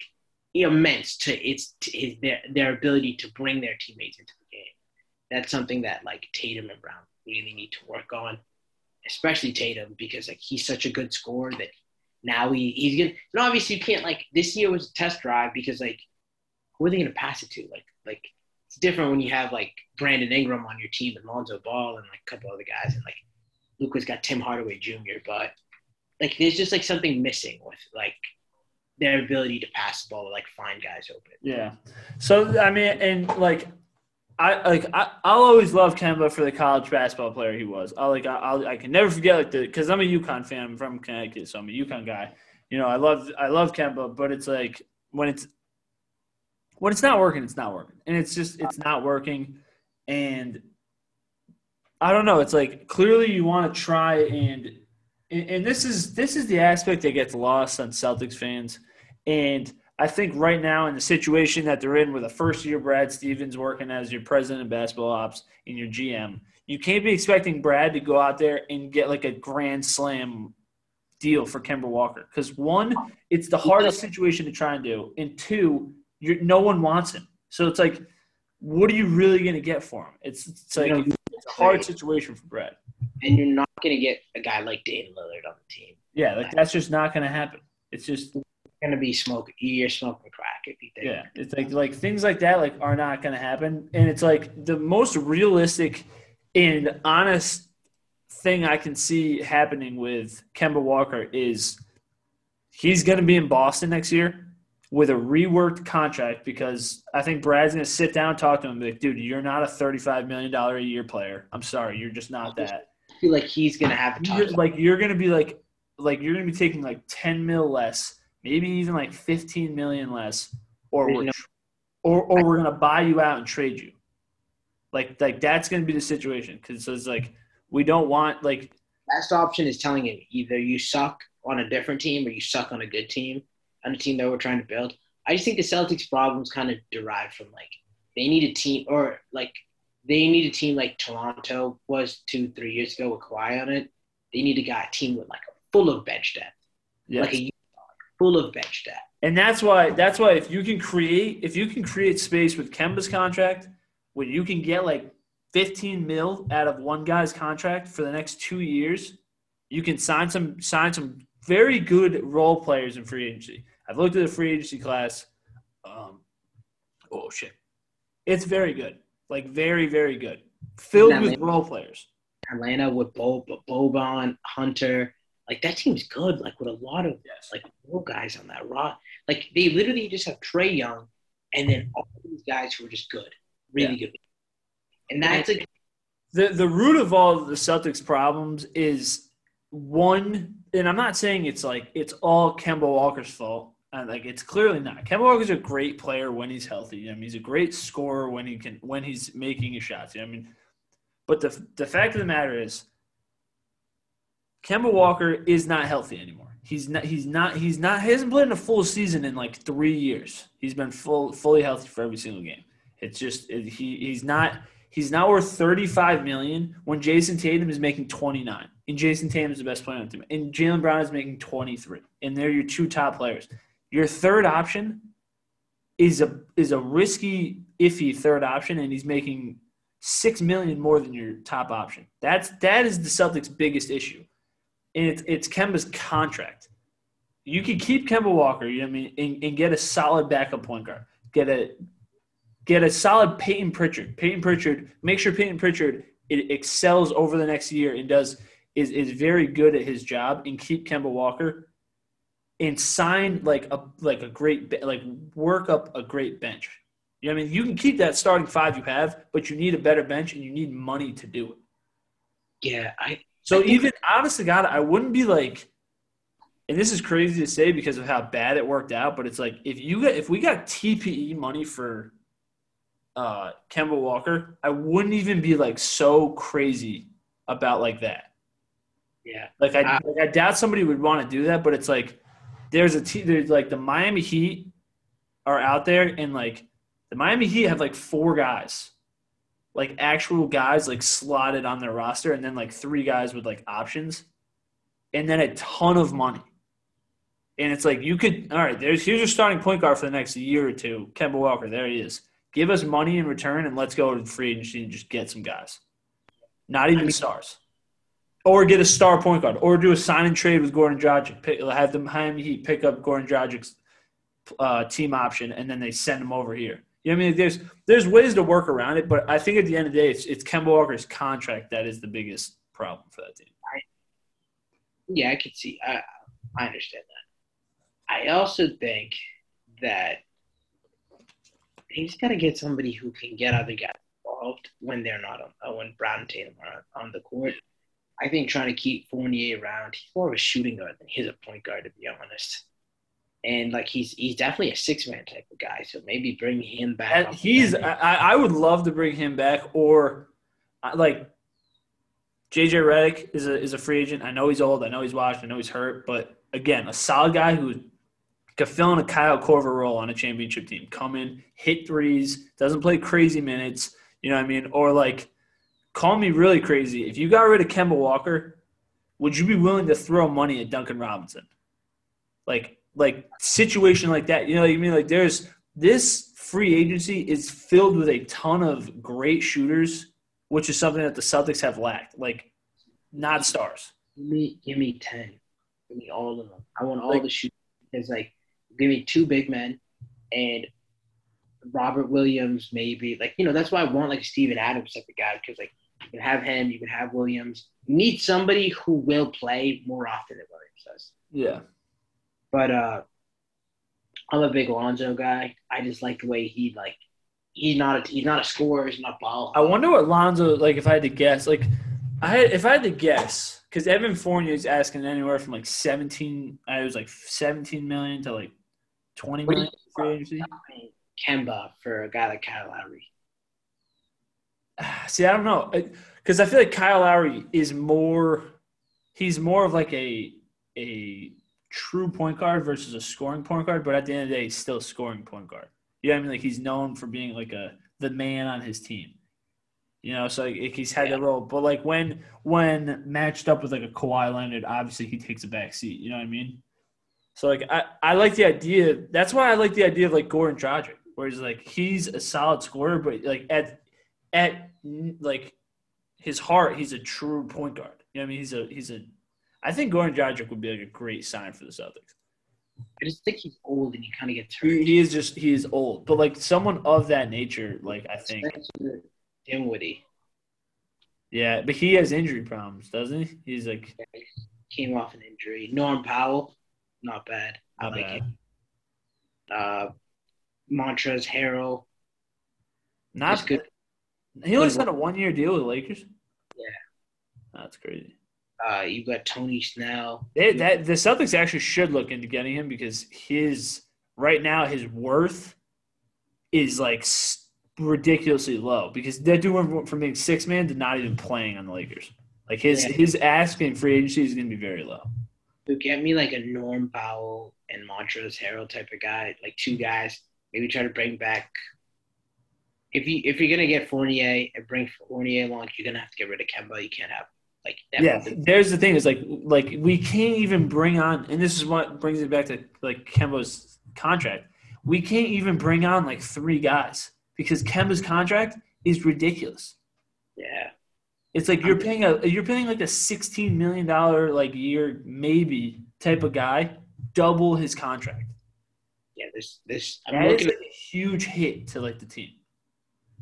immense to its to his, their their ability to bring their teammates into the game. That's something that like Tatum and Brown really need to work on, especially Tatum because like he's such a good scorer that now he, he's gonna. And obviously you can't like this year was a test drive because like who are they gonna pass it to? Like like it's different when you have like Brandon Ingram on your team and Lonzo Ball and like a couple other guys and like Luka's got Tim Hardaway Jr. But like there's just like something missing with like their ability to pass the ball, like find guys open. Yeah. So I mean, and like, I like I, I'll always love Kemba for the college basketball player he was. I like I I'll, I can never forget like the because I'm a UConn fan. I'm from Connecticut, so I'm a UConn guy. You know, I love I love Kemba, but it's like when it's when it's not working, it's not working, and it's just it's not working, and I don't know. It's like clearly you want to try and and this is this is the aspect that gets lost on Celtics fans. And I think right now in the situation that they're in with a first year Brad Stevens working as your president of basketball ops and your GM, you can't be expecting Brad to go out there and get like a grand slam deal for Kemba Walker. Because one, it's the hardest situation to try and do. And two, you're, no one wants him. So it's like, what are you really going to get for him? It's, it's like You know, it's a hard situation for Brad. And you're not gonna get a guy like Dame Lillard on the team. Yeah, like that's just not going to happen. It's just gonna be smoking. You're smoking crack if you think. Yeah, it's like like things like that like are not going to happen, and it's like the most realistic and honest thing I can see happening with Kemba Walker is he's going to be in Boston next year with a reworked contract because I think Brad's going to sit down and talk to him and be like, dude, you're not a thirty-five million dollar a year player. I'm sorry, you're just not that. I feel like he's gonna have a You're, like you're going to be like like you're going to be taking like ten mil less, maybe even like fifteen million less, or There's we're no- or or we're gonna buy you out and trade you. Like like that's gonna be the situation because it's like we don't want like Best option is telling him either you suck on a different team or you suck on a good team, on a team that we're trying to build. I just think the Celtics' problems kind of derive from like they need a team or like they need a team like Toronto was two, three years ago with Kawhi on it. They need a guy a team with like a full of bench depth, yes. like a full of bench depth. and that's why that's why if you can create if you can create space with Kemba's contract, when you can get like 15 mil out of one guy's contract for the next two years, you can sign some sign some very good role players in free agency. I've looked at the free agency class. Um, oh shit, it's very good, like very very good, filled Now, with role players. Atlanta with Bo, Boban, Hunter, like that team's good. Like with a lot of Yes, like role guys on that raw. Like they literally just have Trae Young, and then all these guys who are just good, really good. And that's like the the root of all of the Celtics' problems is one, and I'm not saying it's like it's all Kemba Walker's fault. And like it's clearly not. Kemba Walker's a great player when he's healthy. I mean, he's a great scorer when he can when he's making his shots. I mean, but the the fact of the matter is, Kemba Walker is not healthy anymore. He's not. He's not. He's not. He hasn't played in a full season in like three years. He's been full fully healthy for every single game. It's just it, he he's not. He's now worth 35 million when Jayson Tatum is making 29. And Jayson Tatum is the best player on the team. And Jalen Brown is making 23. And they're your two top players. Your third option is a is a risky, iffy third option, and he's making six million more than your top option. That's that is the Celtics' biggest issue. And it's it's Kemba's contract. you could keep Kemba Walker, you know what I mean, and, and get a solid backup point guard. Get a get a solid Payton Pritchard. Payton Pritchard, make sure Payton Pritchard it excels over the next year and does is is very good at his job and keep Kemba Walker and sign like a like a great like work up a great bench. You know what I mean? You can keep that starting five you have, but you need a better bench and you need money to do it. Yeah, I. So I even honestly, God, I wouldn't be like, and this is crazy to say because of how bad it worked out, but it's like if you got if we got TPE money for uh Kemba Walker, I wouldn't even be like so crazy about like that. Yeah, Like I, Ah. like I doubt somebody would want to do that, but it's like there's a team. There's like the Miami Heat are out there, and like the Miami Heat have like four guys, like actual guys, like slotted on their roster, and then like three guys with like options, and then a ton of money. And it's like you could all right. There's here's your starting point guard for the next year or two, Kemba Walker. There he is. Give us money in return, and let's go to free agency and just get some guys. Not even I mean- stars. Or get a star point guard, or do a sign and trade with Goran Dragic. Pick, have the Miami Heat pick up Goran Dragic's uh, team option, and then they send him over here. You know what I mean? There's there's ways to work around it, but I think at the end of the day, it's, it's Kemba Walker's contract that is the biggest problem for that team. yeah, I could see. I I understand that. I also think that just got to get somebody who can get other guys involved when they're not on, uh, when Brown and Tatum are on the court. I think trying to keep Fournier around, he's more of a shooting guard than he's a point guard, to be honest. And like he's he's definitely a six man type of guy, so maybe bring him back. And off the he's. I, I would love to bring him back, or like JJ Redick is a is a free agent. I know he's old. I know he's washed. I know he's hurt. But again, a solid guy who could fill in a Kyle Korver role on a championship team. Come in, hit threes, doesn't play crazy minutes. You know what I mean? Or like, call me really crazy. If you got rid of Kemba Walker, would you be willing to throw money at Duncan Robinson? Like, like situation like that. You know what I mean? Like, there's this free agency is filled with a ton of great shooters, which is something that the Celtics have lacked. Like, not stars. Give me, give me ten. Give me all of them. I want all Like- the shooters. It's like give me two big men and Robert Williams, maybe. Like you know, that's why I want like Steven Adams type of guy because like you can have him, you can have Williams. You need somebody who will play more often than Williams does. Yeah. But uh, I'm a big Lonzo guy. I just like the way he like. He's not a he's not a scorer. He's not a ball. I wonder what Lonzo like. If I had to guess, like, I had if I had to guess, because Evan Fournier is asking anywhere from like seventeen. I was like seventeen million to like twenty What do for free agency. Kemba for a guy like Kyle Lowry. See, I don't know, because I feel like Kyle Lowry is more. He's more of like a a true point guard versus a scoring point guard, but at the end of the day, he's still a scoring point guard. You know what I mean? Like he's known for being like a the man on his team. You know, so like, he's had Yeah. that role. But like when when matched up with like a Kawhi Leonard, obviously he takes a back seat. You know what I mean? So like I, I like the idea. That's why I like the idea of like Goran Dragic, where he's like he's a solid scorer, but like at at like his heart, he's a true point guard. You know what I mean? He's a he's a. I think Goran Dragic would be like a great sign for the Celtics. I just think he's old and he kind of gets hurt. He, he is just he is old, but like someone of that nature, like I think, Spencer Dinwiddie yeah. But he has injury problems, doesn't he? He's like came off an injury. Norm Powell, not bad. I not like bad. it. Uh, Montrezl Harrell, Not good. He only signed a one year deal with the Lakers. Yeah. that's crazy. uh, you got Tony Snell. They, that the Celtics actually should look into getting him because his right now his worth is like ridiculously low because they're doing from being six man to not even playing on the Lakers. Like his Yeah. his ask in free agency is going to be very low. To get me like a Norm Powell and Montrezl Harrell type of guy, like two guys. Maybe try to bring back. If you if you're gonna get Fournier and bring Fournier along, you're gonna have to get rid of Kemba. You can't have like Yeah, definitely- there's the thing is like like we can't even bring on, and this is what brings it back to like Kemba's contract. We can't even bring on like three guys because Kemba's contract is ridiculous. yeah. It's like you're paying a you're paying like a sixteen million dollar like year maybe type of guy double his contract. Yeah, this this I'm That is looking like a huge hit to like the team.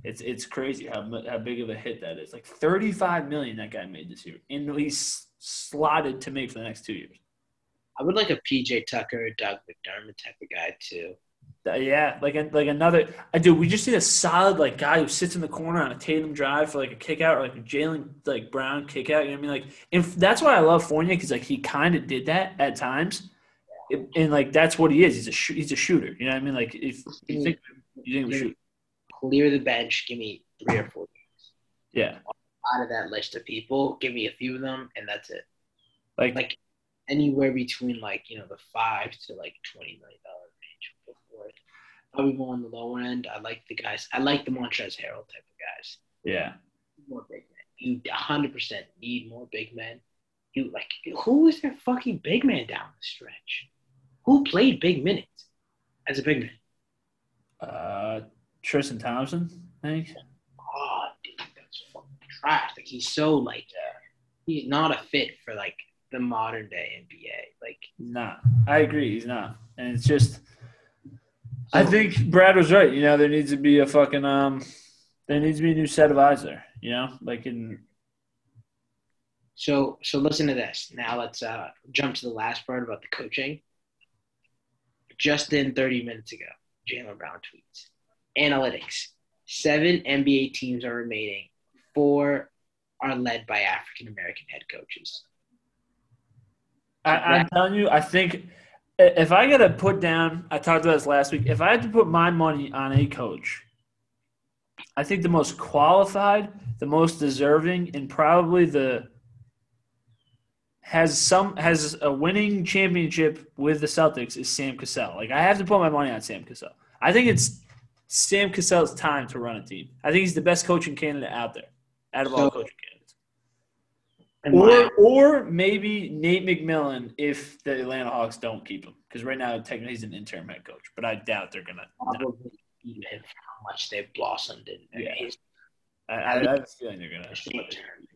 It's it's crazy how how big of a hit that is. Like 35 million that guy made this year, and he's slotted to make for the next two years. I would like a PJ Tucker, Doug McDermott type of guy too. Yeah, like like another. I do. We just need a solid like guy who sits in the corner on a Tatum drive for like a kick out or like a Jalen like Brown kick out. You know what I mean? Like, if that's why I love Fournier because like he kind of did that at times, It- and like that's what he is. He's a shoo- he's a shooter. You know what I mean? Like if you think you think shoot, Clear the bench. Give me three or four. yeah, Out of that list of people, give me a few of them, and that's it. like, Like anywhere between like you know the five to like twenty million dollar range. Go for it. Probably more on the lower end. I like the guys. I like the Montrezl Harrell type of guys. yeah, More big men. You 100 percent need more big men. You like who is their fucking big man down the stretch? Who played big minutes as a big man? uh, Tristan Thompson, I think. Oh, dude, that's fucking trash. Like he's so like uh, he's not a fit for like the modern day NBA. Like He's not. I agree. He's not, and it's just. I think Brad was right. You know, there needs to be a fucking um, there needs to be a new set of eyes there. You know, like in So so listen to this. Now let's uh, jump to the last part about the coaching. Just in 30 minutes ago, Jaylen Brown tweets. Analytics. Seven NBA teams are remaining. Four are led by African American head coaches. I, I'm telling you, I think if I got to put down, I talked about this last week. If I had to put my money on a coach, I think the most qualified, the most deserving, and probably the has some has a winning championship with the Celtics is Sam Cassell. Like I have to put my money on Sam Cassell. I think it's Sam Cassell's time to run a team. I think he's the best coaching candidate out there, out of all coaching candidates. And Or, my- or maybe Nate McMillan if the Atlanta Hawks don't keep him. Because right now, technically, he's an interim head coach, but I doubt they're going to. probably him how much they've blossomed in Yeah. I, I, I have a feeling they're going to. short term.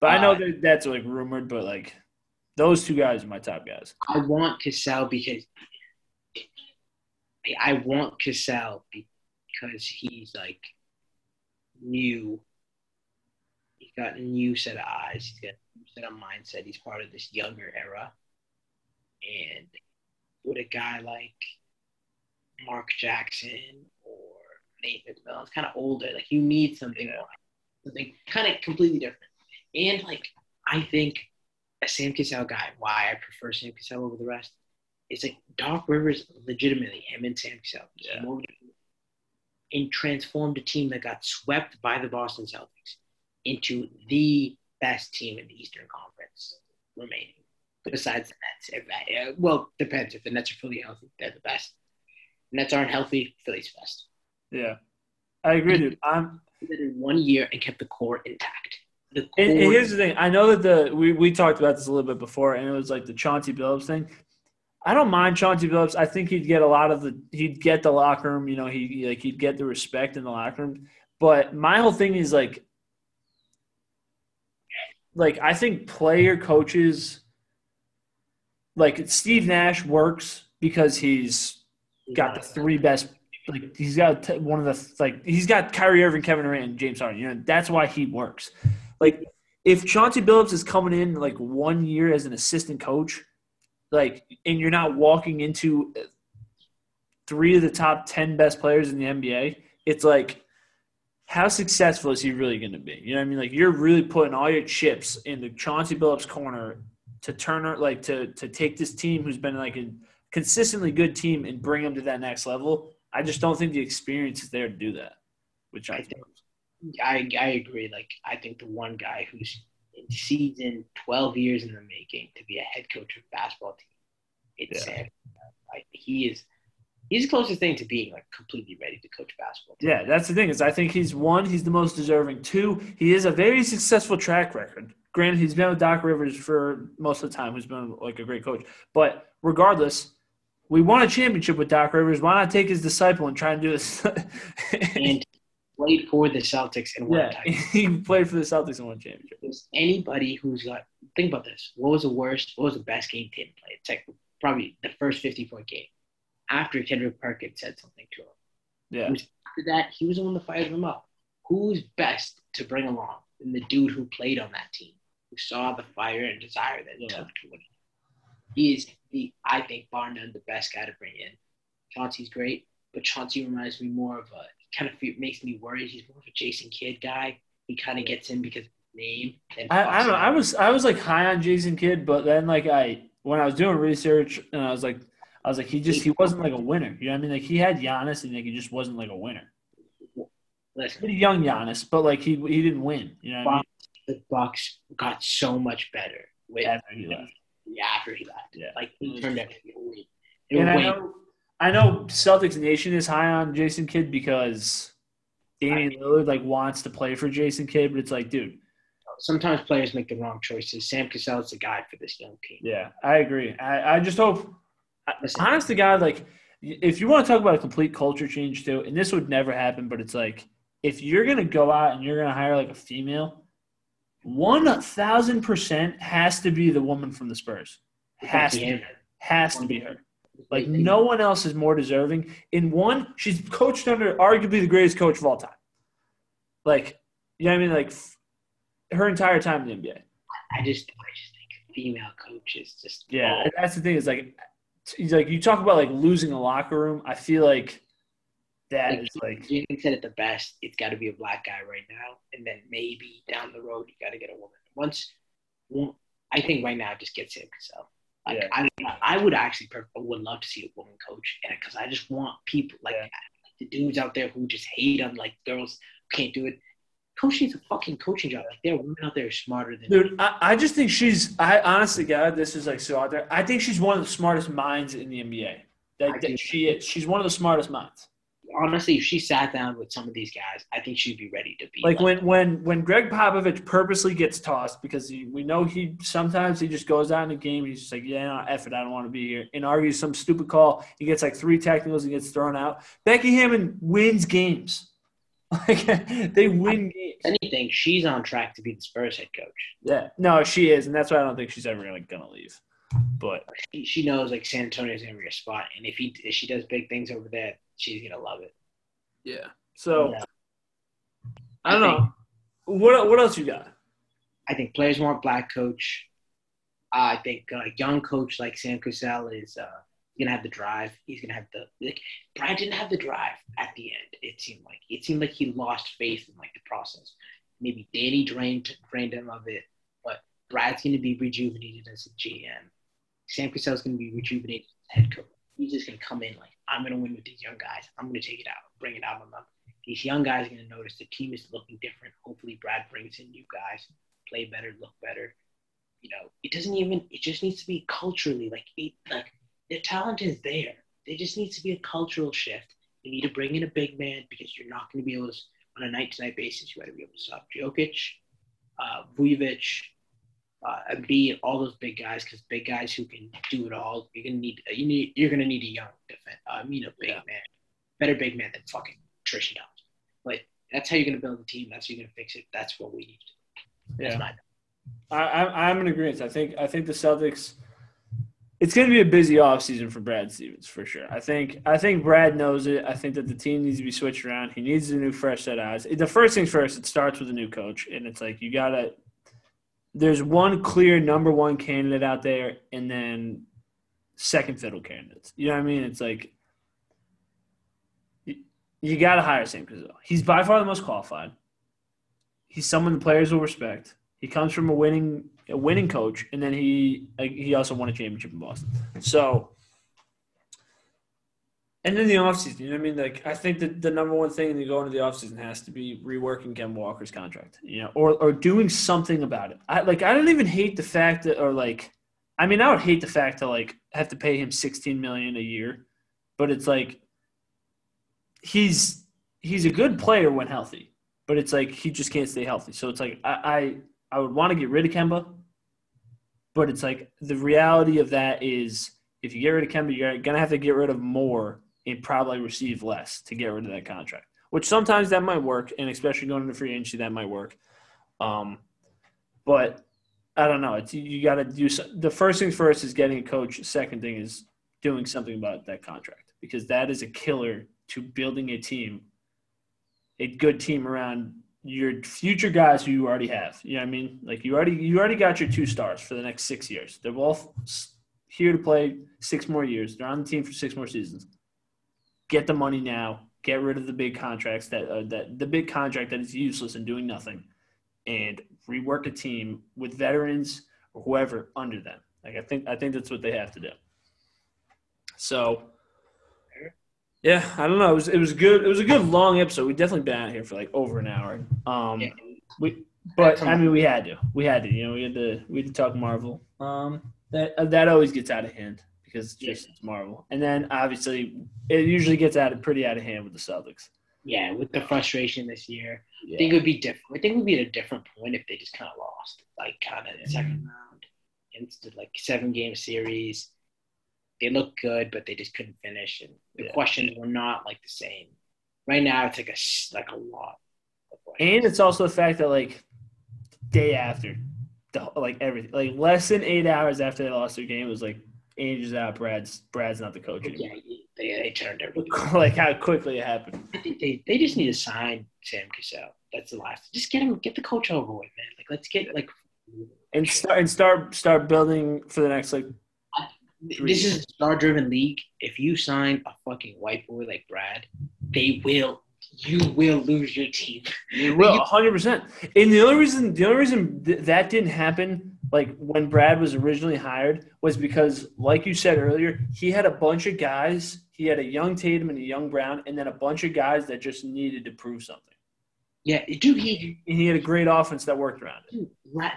But I know Uh, that that's like rumored, but like those two guys are my top guys. I want Cassell because I want Cassell because he's like new. He's got a new set of eyes. He's got a set of mindset. He's part of this younger era. And with a guy like Mark Jackson or Nate McMillan, it's kind of older. Like you need something Yeah. more, something kind of completely different. And like I think a Sam Cassell guy, why I prefer Sam Cassell over the rest, is like Doc Rivers legitimately him and Sam Cassell Yeah. and transformed a team that got swept by the Boston Celtics into the best team in the Eastern Conference remaining. Besides the Nets, if uh, well, depends. If the Nets are fully healthy, they're the best. Nets aren't healthy, Philly's best. Yeah, I agree, dude. I'm. In one year and kept the core intact. The core, And, and here's the thing. I know that the we, we talked about this a little bit before, and it was like the Chauncey Billups thing. I don't mind Chauncey Billups. I think he'd get a lot of the he'd get the locker room. You know, he like he'd get the respect in the locker room. But my whole thing is like, like I think player coaches, like Steve Nash works because he's got the three best. Like he's got one of the like he's got Kyrie Irving, Kevin Durant, James Harden. You know that's why he works. Like if Chauncey Billups is coming in like one year as an assistant coach, like and you're not walking into three of the top ten best players in the NBA, it's like how successful is he really going to be? You know what I mean? Like you're really putting all your chips in the Chauncey Billups corner to turn her like to to take this team who's been like a consistently good team and bring them to that next level. I just don't think the experience is there to do that, which I I think. I, I agree. Like I think the one guy who's in season twelve years in the making to be a head coach of a basketball team, it's Yeah. Sam. Like he is, he's the closest thing to being like completely ready to coach basketball. team. Yeah, that's the thing is I think he's one, he's the most deserving. Two, he has a very successful track record. Granted, he's been with Doc Rivers for most of the time, who's been like a great coach. But regardless, we won a championship with Doc Rivers. Why not take his disciple and try and do this? and played for the Celtics and won yeah, he played for the Celtics and won a championship. Anybody who's got think about this. What was the worst? What was the best game Tatum played? It's like probably the first 50 point game after Kendrick Perkins said something to him. Yeah. After that, he was the one that fired him up. Who's best to bring along than the dude who played on that team, who saw the fire and desire that it Yeah. took to win? He is the, I think, bar none, the best guy to bring in. Chauncey's great, but Chauncey reminds me more of a kind of makes me worried. He's more of a Jason Kidd guy. He kind of gets in because of his name. and I, I don't know. I was I was like high on Jason Kidd, but then like I when I was doing research and I was like I was like he just he wasn't like a winner. You know what I mean? Like he had Giannis and like he just wasn't like a winner. Listen, Pretty young Giannis, but like he he didn't win. You know what I mean? the Bucks got so much better with After he left. yeah, after he left. Yeah. Like he turned everything away. And were I know I know Celtics Nation is high on Jason Kidd because Damian Lillard like wants to play for Jason Kidd, but it's like, dude, sometimes players make the wrong choices. Sam Cassell is the guy for this young team. Yeah, I agree. I, I just hope, Listen. honest to God, like, if you want to talk about a complete culture change too, and this would never happen, but it's like, if you're going to go out and you're going to hire like a female, 1000% has to be the woman from the Spurs. Has to, be, has to be her. Like, no one else is more deserving. In one, she's coached under arguably the greatest coach of all time. Like, you know what I mean? Like, f- her entire time in the NBA. I just, I just think female coaches just Yeah, that's the thing. Is like, like you talk about like losing a locker room. I feel like that Like, is like Jim said it the best. It's got to be a black guy right now, and then maybe down the road you got to get a woman. Once, I think right now just get Sam Cassell. Like Yeah. I, I would actually prefer, would love to see a woman coach, and because I just want people like Yeah. the dudes out there who just hate on like girls can't do it. Coaching is a fucking coaching job. Like there are women out there smarter than dude. I, I just think she's. I honestly, God, this is like so out there. I think she's one of the smartest minds in the NBA. That, that she is. She's one of the smartest minds. honestly, if she sat down with some of these guys, I think she'd be ready to be Like when when when Gregg Popovich purposely gets tossed because he, we know he sometimes he just goes out in the game. And he's just like, yeah, no, F it, I don't want to be here, and argues some stupid call. He gets like three technicals and gets thrown out. Becky Hammon wins games. Like they win games. anything, she's on track to be the Spurs head coach. Yeah, no, she is, and that's why I don't think she's ever like gonna leave. But She, she knows like San Antonio's gonna be her spot, and if he if she does big things over there, she's gonna love it. yeah, so Yeah. I don't know. What what else you got? I think players want black coach. I think a young coach like Sam Cassell is uh, gonna have the drive. He's gonna have the like. Brad didn't have the drive at the end. It seemed like it seemed like he lost faith in like the process. Maybe Danny drained drained him of it, but Brad's gonna be rejuvenated as a GM. Sam Cassell's gonna be rejuvenated as head coach. He's just gonna come in like I'm gonna win with these young guys. I'm gonna take it out, bring it out on them. These young guys are gonna notice the team is looking different. Hopefully, Brad brings in new guys play better, look better. You know, it doesn't even. It just needs to be culturally like it, like their talent is there. There just needs to be a cultural shift. You need to bring in a big man because you're not going to be able to on a night to night basis. You got to be able to stop Jokic, uh, Vucevic, uh, Embiid, all those big guys because big guys who can do it all. You're gonna need. You need. You're gonna need a young defense. I mean, a big Yeah. man, better big man than fucking Tristan Thompson. But that's how you're gonna build a team. That's how you're gonna fix it. That's what we need to do. That's Yeah. my I, I, I'm in agreement. I think I think the Celtics. It's going to be a busy offseason for Brad Stevens for sure. I think I think Brad knows it. I think that the team needs to be switched around. He needs a new fresh set of eyes. The first things first, it starts with a new coach, and it's like you gotta. There's one clear number one candidate out there, and then second fiddle candidates. You know what I mean? It's like you, you got to hire Sam Cassell. He's by far the most qualified. He's someone the players will respect. He comes from a winning a winning coach, and then he he also won a championship in Boston. So, and then the offseason, you know what I mean? Like, I think that the number one thing to go into the offseason has to be reworking Kemba Walker's contract, you know, or or doing something about it. I like I don't even hate the fact that, or like, I mean, I would hate the fact to like have to pay him sixteen million a year, but it's like he's he's a good player when healthy, but it's like he just can't stay healthy. So it's like I I, I would want to get rid of Kemba, but it's like the reality of that is if you get rid of Kemba, you're gonna have to get rid of more and probably receive less to get rid of that contract. Which sometimes that might work, and especially going into free agency, that might work. Um, but I don't know. It's you got to do the first thing first is getting a coach. Second thing is doing something about that contract because that is a killer to building a team, a good team around your future guys who you already have. You know what I mean? Like you already you already got your two stars for the next six years. They're both here to play six more years. They're on the team for six more seasons. Get the money now. Get rid of the big contracts that uh, that the big contract that is useless and doing nothing, and rework a team with veterans or whoever under them. Like I think I think that's what they have to do. So yeah, I don't know. It was it was good. It was a good long episode. We definitely been out here for like over an hour. Um, Yeah. we but I mean we had to. We had to. You know, we had to. We had to talk Marvel. Um, that uh, that always gets out of hand because it's just it's Marvel. And then obviously it usually gets out of pretty out of hand with the Celtics. Yeah, with the frustration this year, I think it would be different. I think it would be at a different point if they just kind of lost, like kind of the second round, into like seven game series. They looked good, but they just couldn't finish, and the Yeah. questions were not like the same. Right now, it's like a like a lot. Of. And it's also the fact that like day after, the like everything like less than eight hours after they lost their game it was like is out, Brad's Brad's not the coach anymore. yeah, they, they turned everything. like how quickly it happened. I think they, they just need to sign Sam Cassell. That's the last. Just get him, get the coach over with, man. Like let's get like. And start and start start building for the next like This is a star-driven league. If you sign a fucking white boy like Brad, they will. You will lose your team. You will, hundred percent. And the only reason, the only reason th- that didn't happen, like when Brad was originally hired, was because, like you said earlier, he had a bunch of guys. He had a young Tatum and a young Brown, and then a bunch of guys that just needed to prove something. Yeah, dude. He, And he had a great offense that worked around it.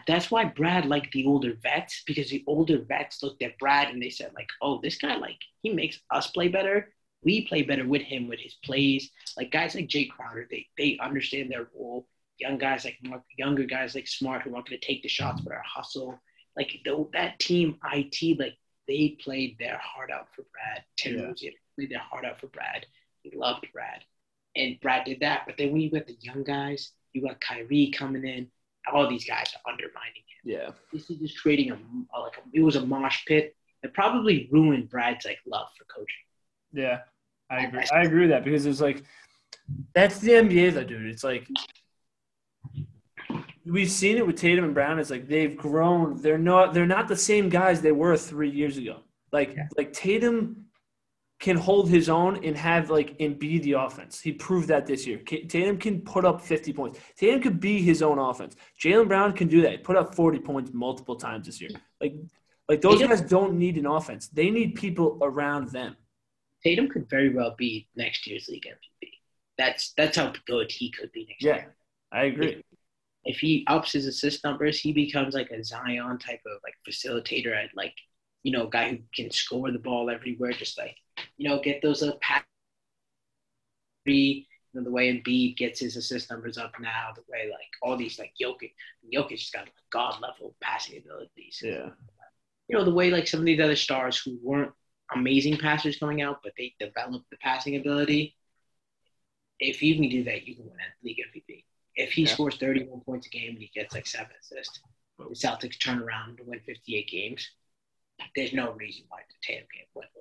that's why Brad liked the older vets because the older vets looked at Brad and they said like, "Oh, this guy like he makes us play better. We play better with him with his plays. Like guys like Jae Crowder, they they understand their role. Young guys like Mark, younger guys like Smart who aren't going to take the shots but are hustle. Like the, that team, IT, like they played their heart out for Brad. Tim Yeah. Rozier played their heart out for Brad. He loved Brad, and Brad did that. But then when you got the young guys, you got Kyrie coming in. All these guys are undermining him Yeah, this is just creating a, like a, it was a mosh pit that probably ruined Brad's like love for coaching. yeah, I agree. I agree with that because it's like that's the NBA, though, dude. It's like we've seen it with Tatum and Brown. It's like they've grown. They're not. They're not the same guys they were three years ago. Like Yeah. like Tatum can hold his own and have like and be the offense. He proved that this year. Tatum can put up 50 points. Tatum could be his own offense. Jaylen Brown can do that. He put up 40 points multiple times this year. Like like those Tatum- guys don't need an offense. They need people around them. Tatum could very well be next year's league MVP. That's that's how good he could be next Yeah. year. I agree. If he ups his assist numbers, he becomes like a Zion type of like facilitator at like you know guy who can score the ball everywhere, just like you know get those little pass. You know, the way Embiid gets his assist numbers up now, the way like all these like Jokic, Jokic has got like, god level passing abilities. Yeah. you know, the way like some of these other stars who weren't amazing passers coming out, but they developed the passing ability. If you can do that, you can win a league MVP. If he Yeah. scores 31 points a game and he gets like seven assists, the Celtics turn around to win 58 games, there's no reason why the Tatum can't win a league MVP.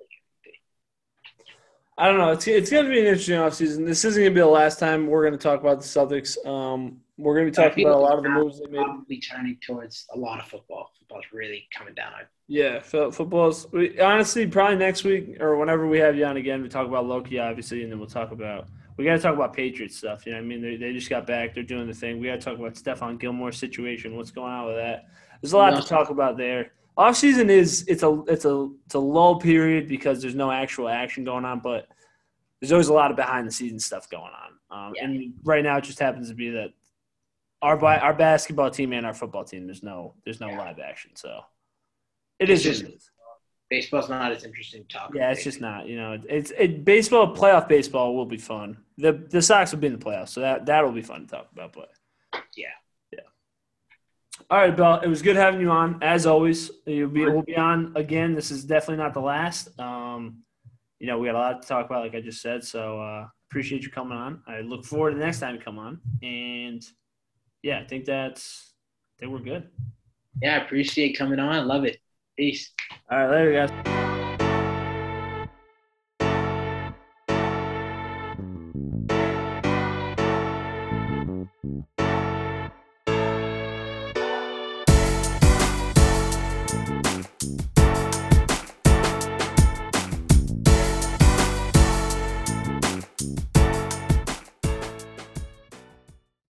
I don't know. It's it's going to be an interesting offseason. This isn't going to be the last time we're going to talk about the Celtics. Um, we're going to be talking about a lot of the moves they made. Probably turning towards a lot of football. Football's really coming down. Yeah, football's we, honestly probably next week or whenever we have you on again, we talk about Loki obviously, and then we'll talk about we got to talk about Patriots stuff. You know, what I mean, they, they just got back, they're doing the thing. We got to talk about Stephon Gilmore's situation, what's going on with that. There's a lot to talk about there. Off season is it's a it's a it's a lull period because there's no actual action going on, but there's always a lot of behind the scenes stuff going on. Um, Yeah. And right now, it just happens to be that our bi- our basketball team and our football team there's no there's no Yeah. live action, so it is It's just just- Baseball's not as interesting to talk yeah, it's just not. You know, it's it baseball playoff baseball will be fun. The the Sox will be in the playoffs, so that that'll be fun to talk about. But Yeah. All right, Bell. It was good having you on. As always, you'll be we'll be on again. This is definitely not the last. Um, you know, we got a lot to talk about, like I just said. So uh, appreciate you coming on. I look forward to the next time you come on. And yeah, I think that's I think we're good. Yeah, I appreciate coming on. Love it. Peace. All right, later, guys.